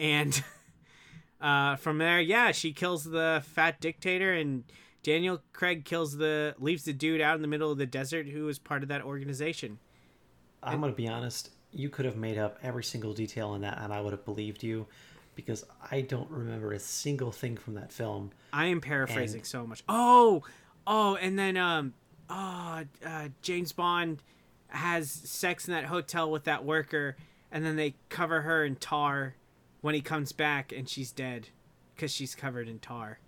and uh, from there, yeah, she kills the fat dictator, and Daniel Craig kills the leaves the dude out in the middle of the desert who was part of that organization. I'm gonna be honest. You could have made up every single detail in that, and I would have believed you, because I don't remember a single thing from that film. I am paraphrasing and... so much. Oh, oh, and then um, oh, uh, James Bond has sex in that hotel with that worker, and then they cover her in tar when he comes back, and she's dead because she's covered in tar.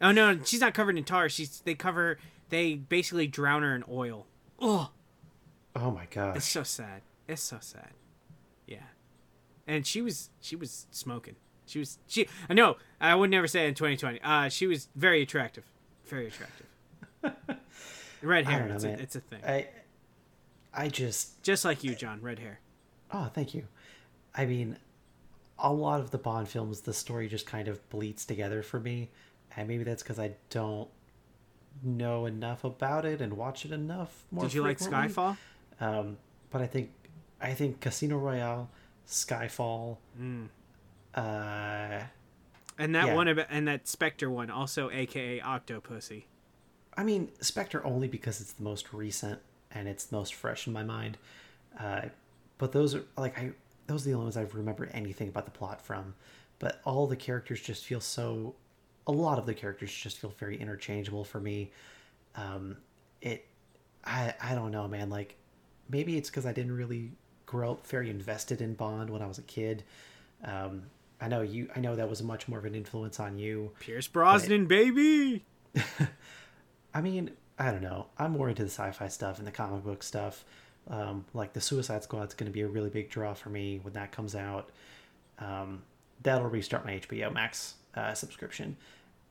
Oh no, she's not covered in tar. She's they cover they basically drown her in oil. Oh. Oh my god. It's so sad. It's so sad. Yeah. And she was she was smoking. She was she I know, I would never say in 2020. Uh she was very attractive. Very attractive. Red hair. Know, it's, a, it's, a, thing. I, I just just like you, John. Red hair. Oh, thank you. I mean, a lot of the Bond films, the story just kind of bleeds together for me, and maybe that's because I don't know enough about it and watch it enough. More Did you frequently. like Skyfall? Um, but I think I think Casino Royale, Skyfall, mm. uh, and that yeah. one about and that Spectre one, also AKA Octopussy. I mean, Spectre only because it's the most recent and it's the most fresh in my mind. Uh, but those are like I those are the only ones I remember anything about the plot from. But all the characters just feel so. A lot of the characters just feel very interchangeable for me. Um, it, I I don't know, man. Like, maybe it's because I didn't really grow up very invested in Bond when I was a kid. Um, I know you. I know that was much more of an influence on you. Pierce Brosnan, baby. I mean, I don't know. I'm more into the sci-fi stuff and the comic book stuff. Um, like the Suicide Squad is going to be a really big draw for me when that comes out. Um, that'll restart my HBO Max uh, subscription,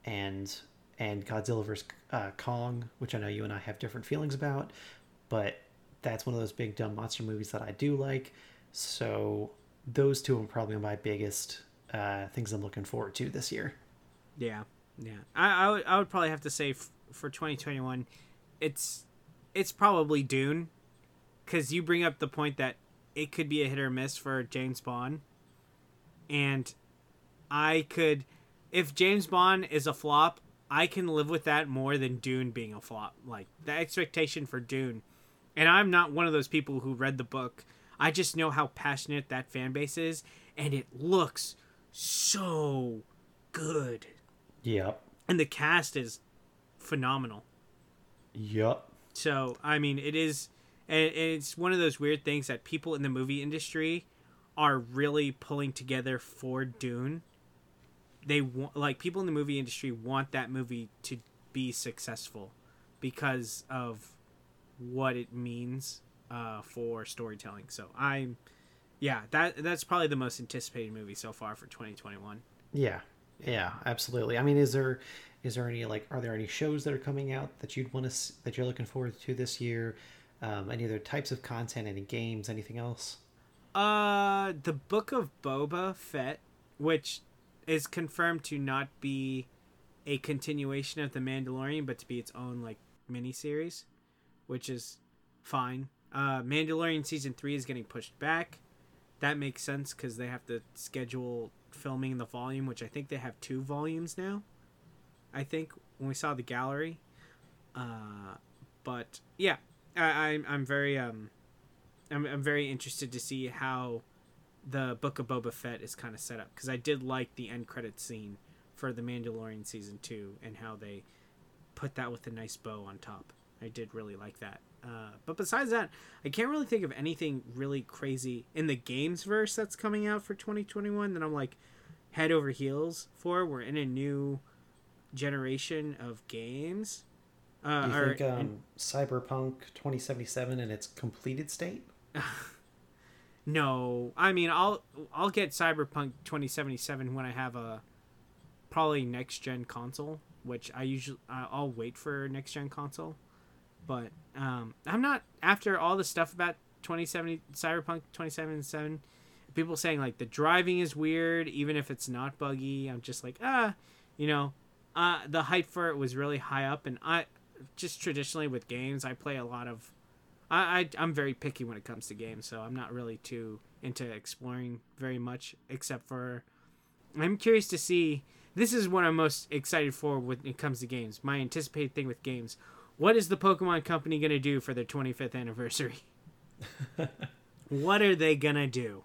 and and Godzilla vs uh, Kong, which I know you and I have different feelings about, but that's one of those big dumb monster movies that I do like. So those two are probably my biggest uh, things I'm looking forward to this year. Yeah, yeah. I I would, I would probably have to say f- for 2021, it's it's probably Dune, because you bring up the point that it could be a hit or miss for James Bond, and I could, if James Bond is a flop, I can live with that more than Dune being a flop. Like the expectation for Dune, and I'm not one of those people who read the book. I just know how passionate that fan base is, and it looks so good. Yep. And the cast is phenomenal. Yep. So I mean, it is, and it's one of those weird things that people in the movie industry are really pulling together for Dune. They want, like, people in the movie industry want that movie to be successful because of what it means uh, for storytelling. So I'm, yeah, that that's probably the most anticipated movie so far for 2021. Yeah, yeah, absolutely. I mean, is there is there any like are there any shows that are coming out that you'd want to that you're looking forward to this year? Um, any other types of content? Any games? Anything else? Uh, the Book of Boba Fett, which is confirmed to not be a continuation of the Mandalorian, but to be its own like miniseries, which is fine. Uh, Mandalorian season three is getting pushed back. That makes sense because they have to schedule filming the volume, which I think they have two volumes now. I think when we saw the gallery, uh, but yeah, I, I'm I'm very um, I'm I'm very interested to see how the Book of Boba Fett is kind of set up because I did like the end credit scene for the Mandalorian season two and how they put that with a nice bow on top. I did really like that. Uh, but besides that, I can't really think of anything really crazy in the games verse that's coming out for 2021 that I'm like, head over heels for. We're in a new generation of games. Uh, you think um, in, Cyberpunk 2077 in its completed state? no, I mean I'll I'll get Cyberpunk 2077 when I have a probably next gen console, which I usually I'll wait for next gen console. But um, I'm not after all the stuff about 2070 Cyberpunk 2077. People saying like the driving is weird, even if it's not buggy. I'm just like ah, you know, uh, the hype for it was really high up, and I just traditionally with games, I play a lot of. I, I I'm very picky when it comes to games, so I'm not really too into exploring very much, except for. I'm curious to see. This is what I'm most excited for when it comes to games. My anticipated thing with games. What is the Pokemon Company gonna do for their 25th anniversary? what are they gonna do?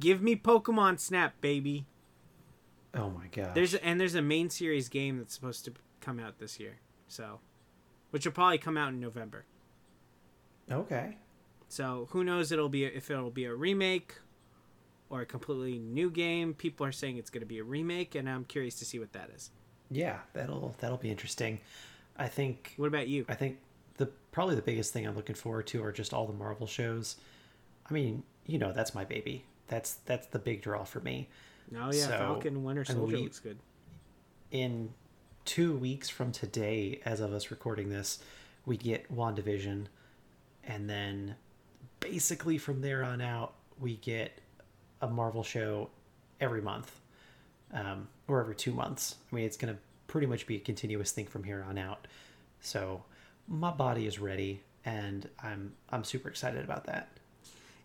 Give me Pokemon Snap, baby. Oh my god. There's and there's a main series game that's supposed to come out this year. So, which will probably come out in November. Okay. So, who knows it'll be if it'll be a remake or a completely new game. People are saying it's going to be a remake and I'm curious to see what that is. Yeah, that'll that'll be interesting. I think What about you? I think the probably the biggest thing I'm looking forward to are just all the Marvel shows. I mean, you know, that's my baby. That's that's the big draw for me. Oh yeah, so, Falcon Winter Soldier we, looks good. In two weeks from today, as of us recording this, we get WandaVision, and then basically from there on out, we get a Marvel show every month, um, or every two months. I mean, it's gonna pretty much be a continuous thing from here on out. So my body is ready, and I'm I'm super excited about that.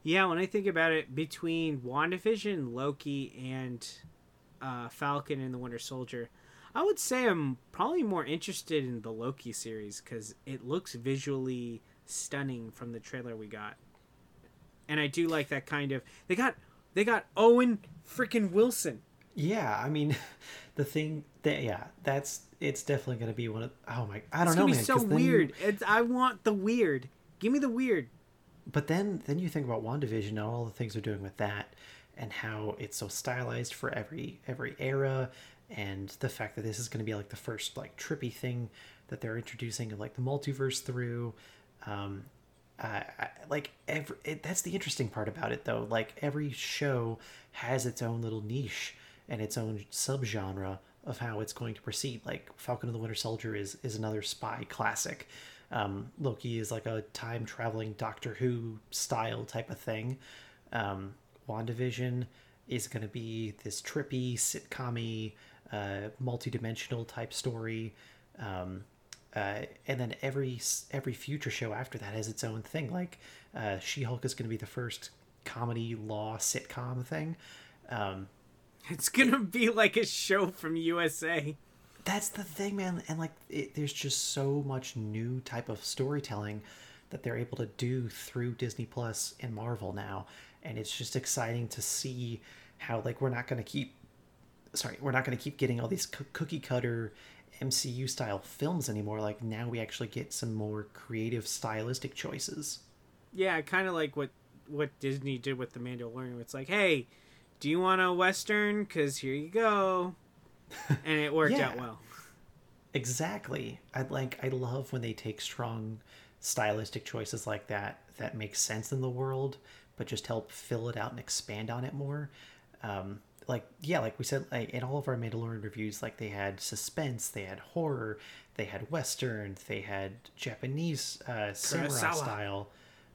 Yeah, when I think about it, between WandaVision, Loki, and uh, Falcon and the Winter Soldier, I would say I'm probably more interested in the Loki series because it looks visually stunning from the trailer we got, and I do like that kind of. They got they got Owen freaking Wilson. Yeah, I mean, the thing that yeah, that's it's definitely going to be one of. Oh my, I don't it's know, man. It's so weird. It's, I want the weird. Give me the weird but then then you think about WandaVision and all the things they're doing with that and how it's so stylized for every every era and the fact that this is going to be like the first like trippy thing that they're introducing like the multiverse through um uh, like every it, that's the interesting part about it though like every show has its own little niche and its own subgenre of how it's going to proceed like falcon and the winter soldier is is another spy classic um, Loki is like a time traveling Doctor Who style type of thing. Um, WandaVision is going to be this trippy, sitcom uh, multi-dimensional type story. Um, uh, and then every every future show after that has its own thing. Like uh, She-Hulk is going to be the first comedy law sitcom thing. Um, it's gonna be like a show from USA that's the thing, man. And like, it, there's just so much new type of storytelling that they're able to do through Disney Plus and Marvel now, and it's just exciting to see how like we're not going to keep, sorry, we're not to keep getting all these cookie cutter MCU style films anymore. Like now we actually get some more creative stylistic choices. Yeah, kind of like what what Disney did with the Mandalorian. It's like, hey, do you want a western? Cause here you go and it worked yeah, out well. Exactly. I like. I love when they take strong stylistic choices like that that make sense in the world, but just help fill it out and expand on it more. Um, like yeah, like we said, like in all of our Mandalorian reviews, like they had suspense, they had horror, they had western, they had Japanese uh, samurai style.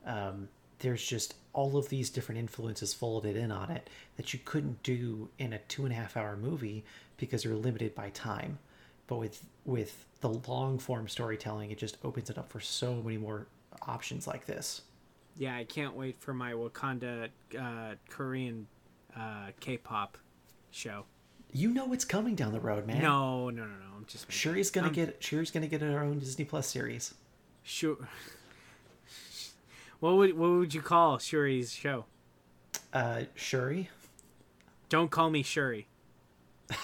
Um, there's just all of these different influences folded in on it that you couldn't do in a two and a half hour movie because you're limited by time. But with with the long form storytelling, it just opens it up for so many more options like this. Yeah, I can't wait for my Wakanda uh, Korean uh, K-pop show. You know it's coming down the road, man. No, no, no, no. I'm just sure Shuri's gonna I'm... get Shuri's gonna get her own Disney Plus series. Sure. What would what would you call Shuri's show? Uh, Shuri. Don't call me Shuri.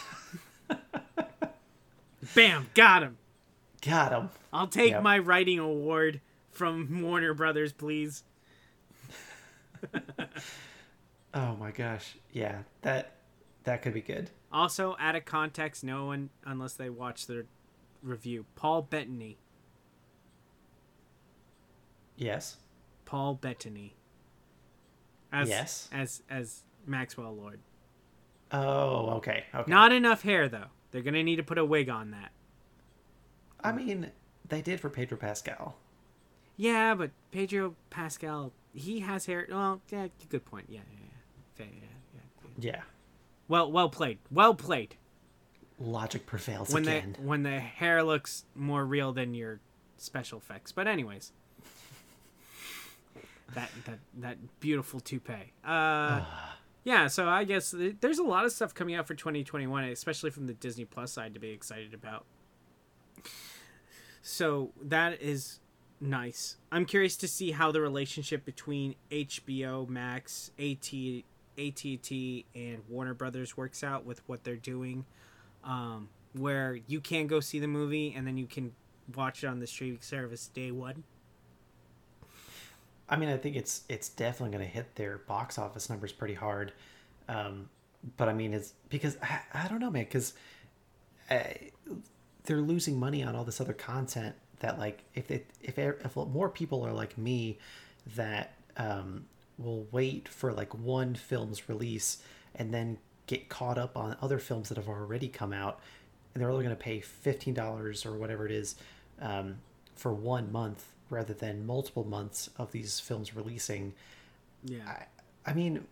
Bam! Got him. Got him. I'll take yep. my writing award from Warner Brothers, please. oh my gosh. Yeah, that That could be good. Also, out of context, no one unless they watch the review. Paul Bettany. Yes. Paul Bettany. As, Yes. As as Maxwell Lord. Oh, okay. Okay. Not enough hair though. They're gonna need to put a wig on that. I mean, they did for Pedro Pascal. Yeah, but Pedro Pascal, he has hair. Well, yeah, good point. Yeah, yeah, yeah. Yeah, yeah, yeah. Well, well played. Well played. Logic prevails When again. the when the hair looks more real than your special effects. But anyways, that that that beautiful toupee. Uh, yeah. So I guess th- there's a lot of stuff coming out for 2021, especially from the Disney Plus side, to be excited about. So that is nice. I'm curious to see how the relationship between HBO Max, AT, AT&T, and Warner Brothers works out with what they're doing. Um, where you can go see the movie and then you can watch it on the streaming service day one. I mean, I think it's it's definitely going to hit their box office numbers pretty hard. Um, but I mean, it's because I, I don't know, man, because they're losing money on all this other content that, like, if it if if more people are like me, that um, will wait for like one film's release and then get caught up on other films that have already come out, and they're only going to pay fifteen dollars or whatever it is um, for one month rather than multiple months of these films releasing. Yeah. I, I mean,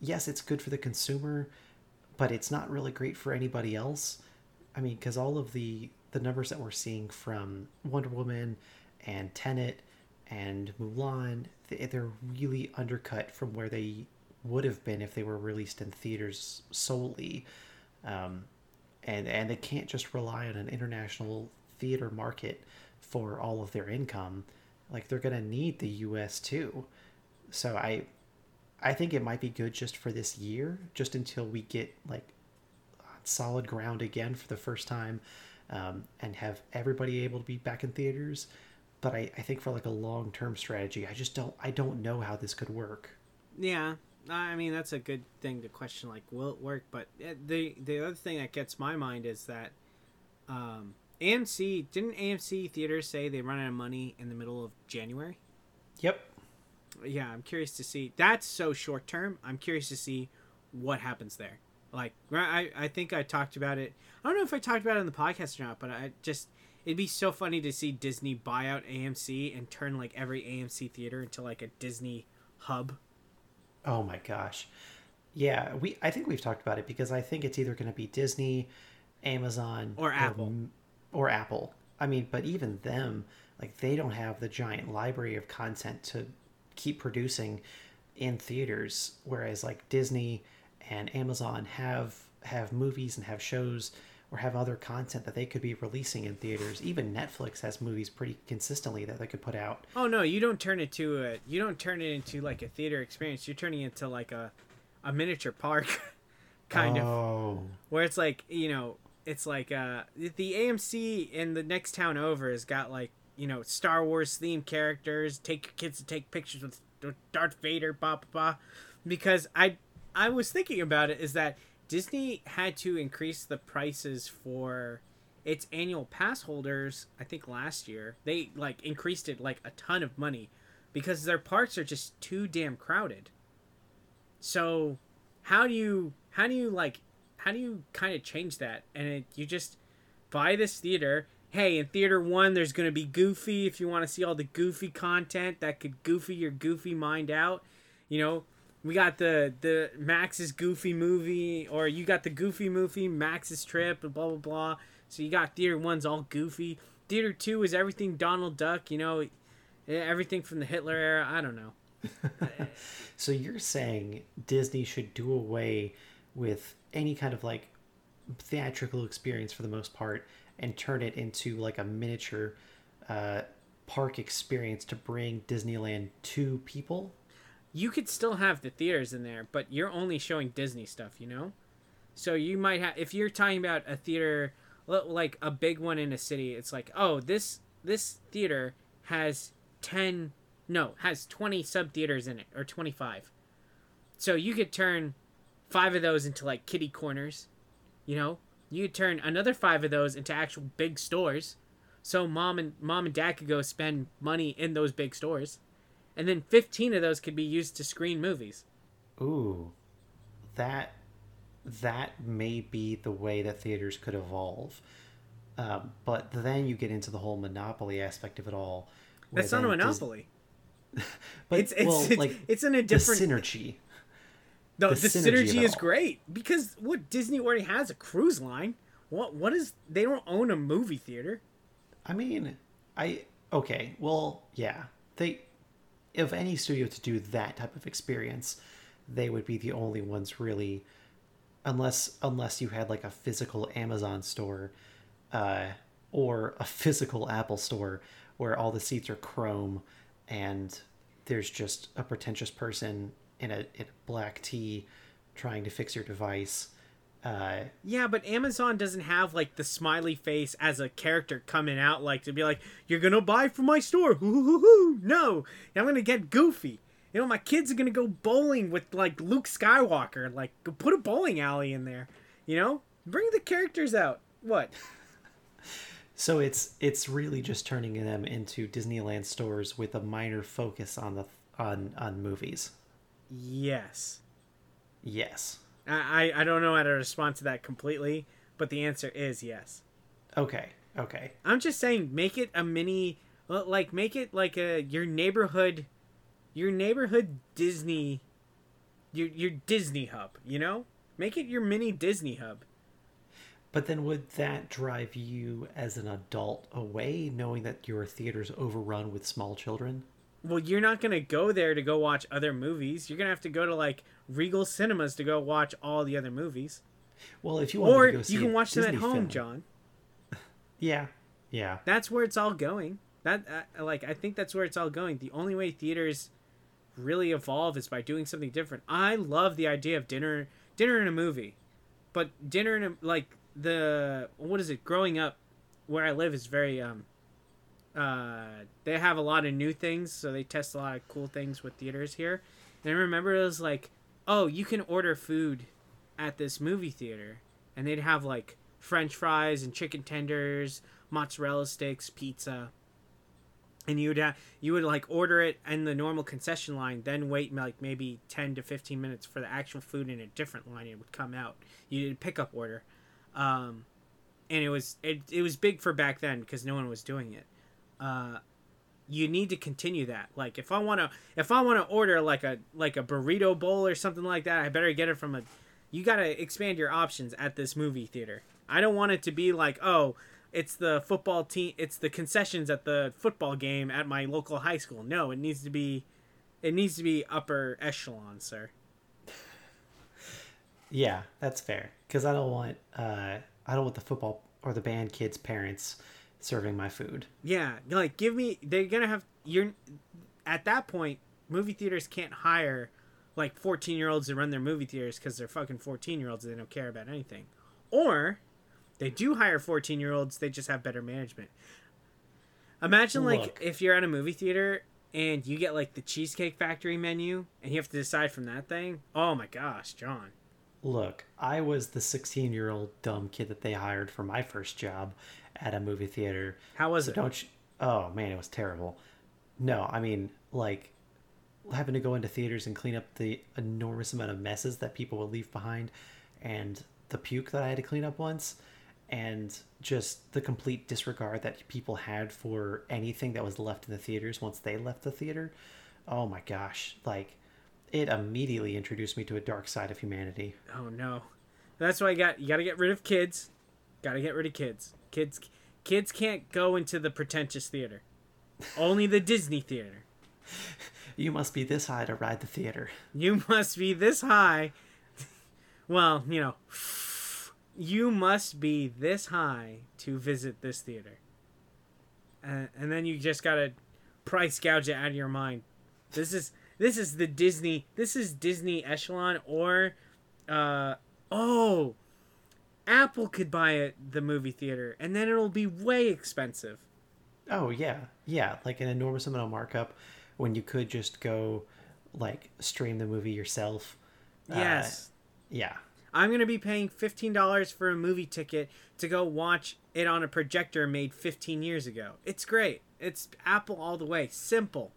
yes, it's good for the consumer, but it's not really great for anybody else. I mean, because all of the the numbers that we're seeing from Wonder Woman and Tenet and Mulan, they- they're really undercut from where they would have been if they were released in theaters solely. Um, and and they can't just rely on an international theater market for all of their income. Like they're gonna need the U.S. too. So I I think it might be good just for this year, just until we get like solid ground again for the first time, um, and have everybody able to be back in theaters. But I, I think for like a long term strategy, I just don't I don't know how this could work. Yeah, I mean that's a good thing to question. Like, will it work? But uh, the the other thing that gets my mind is that um, AMC didn't AMC theaters say they run out of money in the middle of January. Yep. Yeah, I'm curious to see. That's so short term. I'm curious to see what happens there. Like, I I think I talked about it. I don't know if I talked about it on the podcast or not, but I just it'd be so funny to see Disney buy out AMC and turn like every AMC theater into like a Disney hub. Oh my gosh. Yeah, we I think we've talked about it because I think it's either going to be Disney, Amazon Or Apple. or Apple. I mean, but even them, like they don't have the giant library of content to keep producing in theaters whereas like Disney and Amazon have have movies and have shows or have other content that they could be releasing in theaters. Even Netflix has movies pretty consistently that they could put out. Oh no, you don't turn it to a you don't turn it into like a theater experience. You're turning it into like a a miniature park kind of oh. where it's like, you know, it's like uh the AMC in the next town over has got like, you know, Star Wars themed characters, take your kids to take pictures with Darth Vader, blah blah blah. Because I I was thinking about it is that Disney had to increase the prices for its annual pass holders, I think last year. They like increased it like a ton of money because their parks are just too damn crowded. So, how do you how do you like how do you kind of change that? And it, you just buy this theater. Hey, in theater 1 there's going to be Goofy if you want to see all the Goofy content that could goofy your goofy mind out. You know, we got the the Max's Goofy movie, or you got the Goofy movie, Max's Trip, and blah blah blah. So you got Theater One's all Goofy. Theater Two is everything Donald Duck. You know, everything from the Hitler era. I don't know. So you're saying Disney should do away with any kind of like theatrical experience for the most part and turn it into like a miniature uh, park experience to bring Disneyland to people? You could still have the theaters in there, but you're only showing Disney stuff. You know, so you might have if you're talking about a theater like a big one in a city. It's like, oh, this this theater has ten no has 20 sub theaters in it or 25 so you could turn five of those into like kitty corners. You know, you could turn another five of those into actual big stores, so mom and mom and dad could go spend money in those big stores, and then fifteen of those could be used to screen movies. Ooh, that that may be the way that theaters could evolve. Um, but then you get into the whole monopoly aspect of it all. That's not a Dis- monopoly. but It's it's well, it's, like it's in a different. synergy. No, the the, synergy of synergy is great because what Disney already has a cruise line. What what is they don't own a movie theater. I mean, I okay. Well, yeah. They, if any studio to do that type of experience, they would be the only ones really, unless unless you had like a physical Amazon store, uh, or a physical Apple store where all the seats are chrome, and there's just a pretentious person in a, in a black tee trying to fix your device. Uh, Yeah, but Amazon doesn't have like the smiley face as a character coming out like to be like, "You're gonna buy from my store." Hoo, hoo, hoo, hoo. No, I'm gonna get goofy. You know, my kids are gonna go bowling with like Luke Skywalker. Like, put a bowling alley in there. You know, bring the characters out. What? So it's it's really just turning them into Disneyland stores with a minor focus on the on on movies. Yes. Yes. I I don't know how to respond to that completely, but the answer is yes. Okay. Okay. I'm just saying, make it a mini, like make it like a your neighborhood, your neighborhood Disney, your your Disney hub. You know, make it your mini Disney hub. But then would that drive you as an adult away knowing that your theater's overrun with small children? Well, you're not gonna go there to go watch other movies. You're gonna have to go to like Regal Cinemas to go watch all the other movies, Well, if you want or to go see you can watch them at home, film- John. Yeah. Yeah. That's where it's all going. That uh, like I think that's where it's all going. The only way theaters really evolve is by doing something different. I love the idea of dinner dinner in a movie. But dinner in a like the what is it? Growing up where I live is very um uh they have a lot of new things, so they test a lot of cool things with theaters here. And I remember it was like, "Oh, you can order food at this movie theater." And they'd have like french fries and chicken tenders, mozzarella sticks, pizza. And you would you would like order it in the normal concession line, then wait like maybe 10 to 15 minutes for the actual food in a different line it would come out. You did a pickup order. Um and it was it, it was big for back then because no one was doing it. Uh you need to continue that. Like if I want to if I want to order like a like a burrito bowl or something like that, I better get it from a you got to expand your options at this movie theater. I don't want it to be like, "Oh, it's the football team, it's the concessions at the football game at my local high school." No, it needs to be it needs to be upper echelon, sir. Yeah, that's fair. Because I don't want uh, I don't want the football or the band kids' parents serving my food. Yeah, like give me they're going to have you're at that point movie theaters can't hire like 14-year-olds to run their movie theaters cuz they're fucking 14-year-olds and they don't care about anything. Or they do hire 14-year-olds, they just have better management. Imagine like if you're at a movie theater and you get like the Cheesecake Factory menu and you have to decide from that thing. Oh my gosh, John. Look, I was the 16 year old dumb kid that they hired for my first job at a movie theater. How was So it? don't you? Oh man, it was terrible. No, I mean like having to go into theaters and clean up the enormous amount of messes that people would leave behind, and the puke that I had to clean up once, and just the complete disregard that people had for anything that was left in the theaters once they left the theater. Oh my gosh, like it immediately introduced me to a dark side of humanity. Oh no. That's why you got you got to get rid of kids. Got to get rid of kids. Kids kids can't go into the pretentious theater. Only the Disney theater. You must be this high to ride the theater. You must be this high. Well, you know, you must be this high to visit this theater. Uh, and then you just gotta price gouge it out of your mind. This is this is the Disney. This is Disney echelon or, uh, oh, Apple could buy it the movie theater, and then it'll be way expensive. Oh yeah, yeah, like an enormous amount of markup when you could just go like stream the movie yourself. Uh, Yes. Yeah. I'm going to be paying $15 for a movie ticket to go watch it on a projector made 15 years ago. It's great. It's Apple all the way. Simple.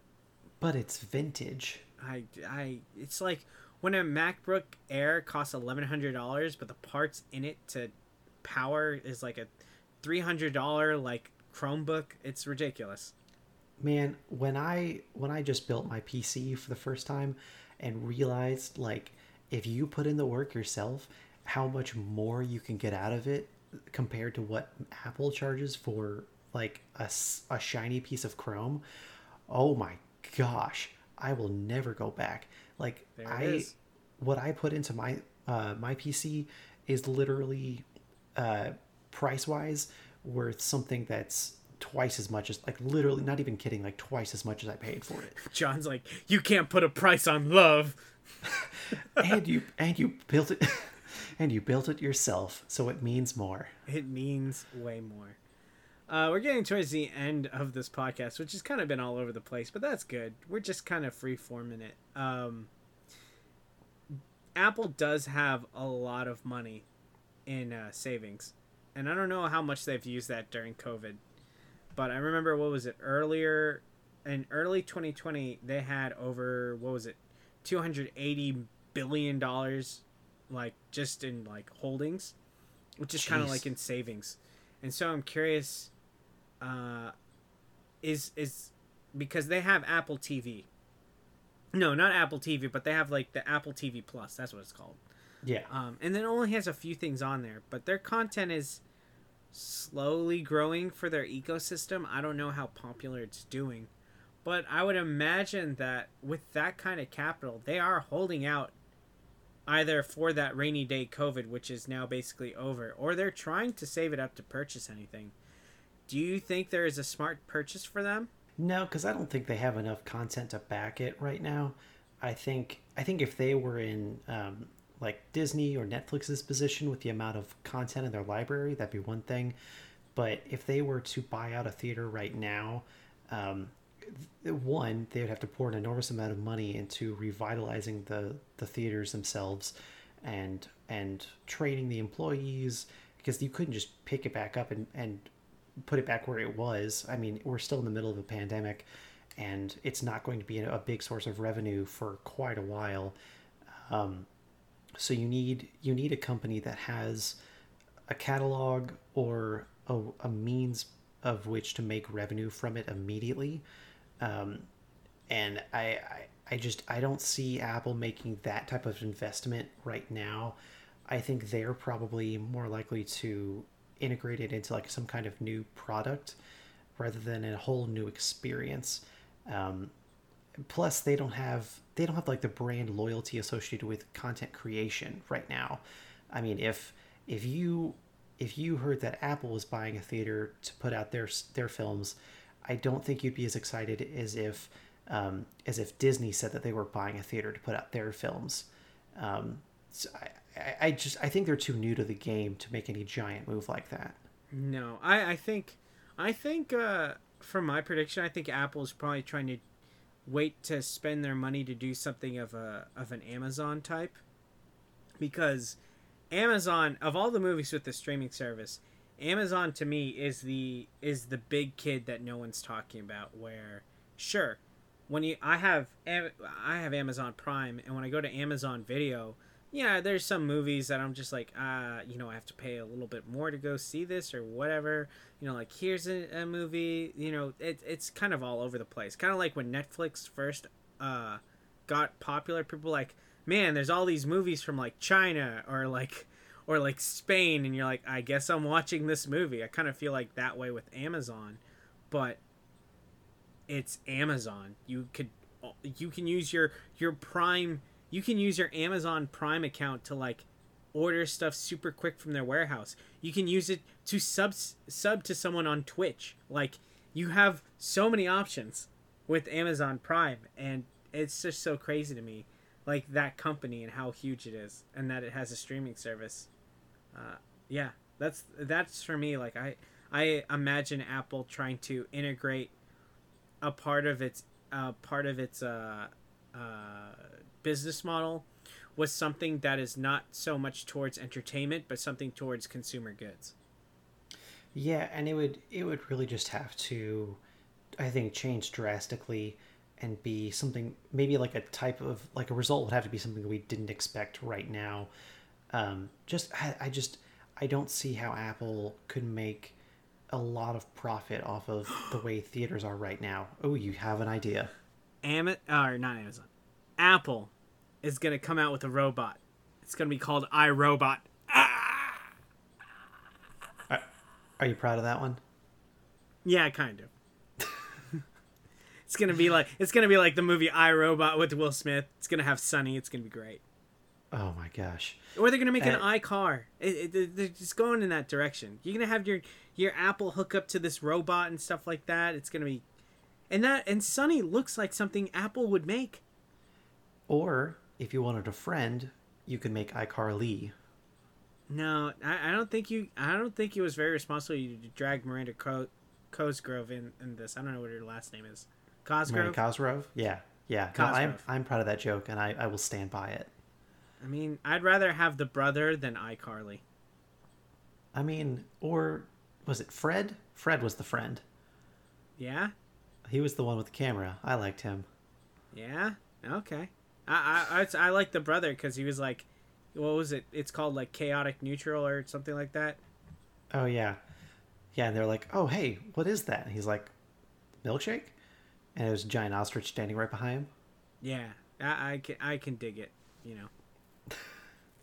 But it's vintage. I, I, it's like when a MacBook Air costs $1,100, but the parts in it to power is like a $300 like Chromebook. It's ridiculous. Man, when I when I just built my PC for the first time and realized like if you put in the work yourself, how much more you can get out of it compared to what Apple charges for like a, a shiny piece of Chrome. Oh my gosh, I will never go back. Like I, is. what I put into my uh, my PC is literally uh, price wise worth something that's twice as much as like literally not even kidding like twice as much as I paid for it. John's like you can't put a price on love. and you and you built it and you built it yourself, so it means more. It means way more. Uh, we're getting towards the end of this podcast, which has kind of been all over the place, but that's good. We're just kind of free forming it. Um, Apple does have a lot of money in uh, savings, and I don't know how much they've used that during COVID, but I remember what was it earlier in early 2020 they had over what was it 280 billion dollars like just in like holdings which is kind of like in savings and so i'm curious uh is is because they have apple tv no not apple tv but they have like the apple tv plus. That's what it's called. Yeah. Um and then only has a few things on there but their content is slowly growing for their ecosystem. I don't know how popular it's doing but I would imagine that with that kind of capital, they are holding out either for that rainy day COVID, which is now basically over, or they're trying to save it up to purchase anything. Do you think there is a smart purchase for them? No, because I don't think they have enough content to back it right now. I think I think if they were in um, like Disney or Netflix's position with the amount of content in their library, that'd be one thing. But if they were to buy out a theater right now, um, one, they would have to pour an enormous amount of money into revitalizing the the theaters themselves, and and training the employees because you couldn't just pick it back up and and put it back where it was. I mean, we're still in the middle of a pandemic, and it's not going to be a big source of revenue for quite a while. Um, so you need you need a company that has a catalog or a, a means of which to make revenue from it immediately um, and I, I, I just I don't see Apple making that type of investment right now. I think they're probably more likely to integrate it into like some kind of new product rather than a whole new experience. Um, plus, they don't have they don't have like the brand loyalty associated with content creation right now. I mean, if if you if you heard that Apple was buying a theater to put out their their films, I don't think you'd be as excited as if um, as if Disney said that they were buying a theater to put out their films. Um, so I, I just I think they're too new to the game to make any giant move like that. No, I, I think I think uh, my prediction, I think Apple is probably trying to wait to spend their money to do something of a of an Amazon type, because Amazon of all the movies with the streaming service, Amazon to me is the is the big kid that no one's talking about. Where sure, when you I have I have Amazon Prime, and when I go to Amazon Video, yeah, there's some movies that I'm just like, uh, you know, I have to pay a little bit more to go see this or whatever. You know, like here's a, a movie. You know, it, it's kind of all over the place. Kind of like when Netflix first uh, got popular, people like, man, there's all these movies from like China or like or like Spain and you're like I guess I'm watching this movie. I kind of feel like that way with Amazon, but it's Amazon. You could you can use your your Prime you can use your Amazon Prime account to like order stuff super quick from their warehouse. You can use it to sub sub to someone on Twitch. Like you have so many options with Amazon Prime and it's just so crazy to me like that company and how huge it is and that it has a streaming service uh, yeah, that's that's for me. Like I I imagine Apple trying to integrate a part of its uh, part of its uh, uh, business model was something that is not so much towards entertainment, but something towards consumer goods. Yeah, and it would it would really just have to, I think, change drastically and be something maybe like a type of like a result would have to be something we didn't expect right now. Um, just I, I just I don't see how Apple could make a lot of profit off of the way theaters are right now. Oh, you have an idea. Am or not Amazon. Apple is gonna come out with a robot. It's gonna be called iRobot. Are, are you proud of that one? Yeah, kind of. it's gonna be like it's gonna be like the movie iRobot with Will Smith. It's gonna have Sonny. It's gonna be great. Oh my gosh. Or they're gonna make an Uh, iCar. It, it, they're just going in that direction. You're gonna have your your Apple hook up to this robot and stuff like that. It's gonna be, and that and Sonny looks like something Apple would make. Or if you wanted a friend, you could make iCarly. No, I, I don't think you. I don't think it was very responsible you to drag Miranda Co- Cosgrove in in this. I don't know what her last name is. Cosgrove. Miranda Cosgrove. Cosgrove? Yeah. Yeah. No, I'm Cosgrove. I'm proud of that joke and I, I will stand by it. I mean, I'd rather have the brother than iCarly. I mean, or was it Fred? Fred was the friend. Yeah, He was the one with the camera. I liked him. yeah, okay. I I I, I like the brother because he was like, what was it? It's called like chaotic neutral or something like that. Oh yeah. Yeah, and they're like, "Oh, hey, what is that?" And he's like, "Milkshake?" And it was a giant ostrich standing right behind him. Yeah, I, I can I can dig it. You know.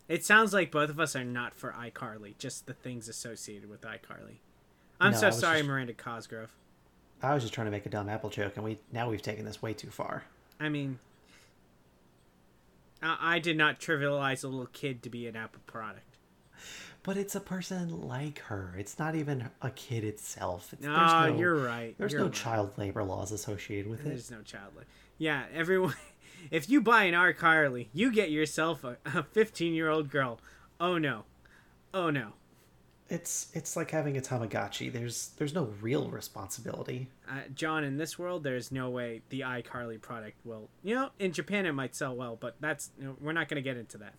It sounds like both of us are not for iCarly, just the things associated with iCarly. I'm No, so sorry, just- Miranda Cosgrove. I was just trying to make a dumb Apple joke, and we now we've taken this way too far. I mean, I, I did not trivialize a little kid to be an Apple product. But it's a person like her. It's not even a kid itself. It's, Ah, no, you're right. There's you're no right. child labor laws associated with it. There's no child. labor. Yeah, everyone. If you buy an iCarly, you get yourself a 15 year old girl. Oh no. Oh no. It's it's like having a Tamagotchi. There's there's no real responsibility. Uh, John, in this world, there's no way the iCarly product will. You know, in Japan it might sell well, but that's you know, we're not going to get into that.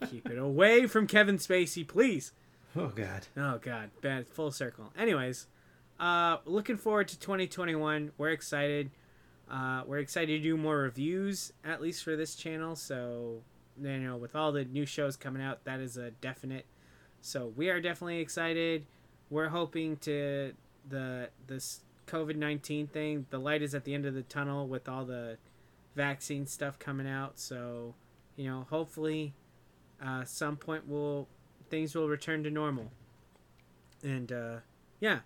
Keep it away from Kevin Spacey, please. Oh god. Oh God, bad full circle. Anyways, uh, looking forward to 2021. We're excited. Uh, we're excited to do more reviews, at least for this channel. So, you know, with all the new shows coming out, that is a definite. So we are definitely excited. We're hoping to the this COVID nineteen thing. The light is at the end of the tunnel with all the vaccine stuff coming out. So, you know, hopefully, uh, some point will things will return to normal. And uh, yeah,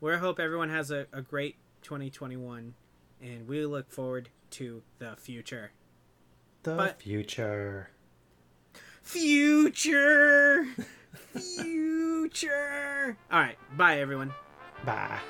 we hope everyone has a, a great 2021, and we look forward to the future. The But- future. Future! future! All right, bye everyone. Bye.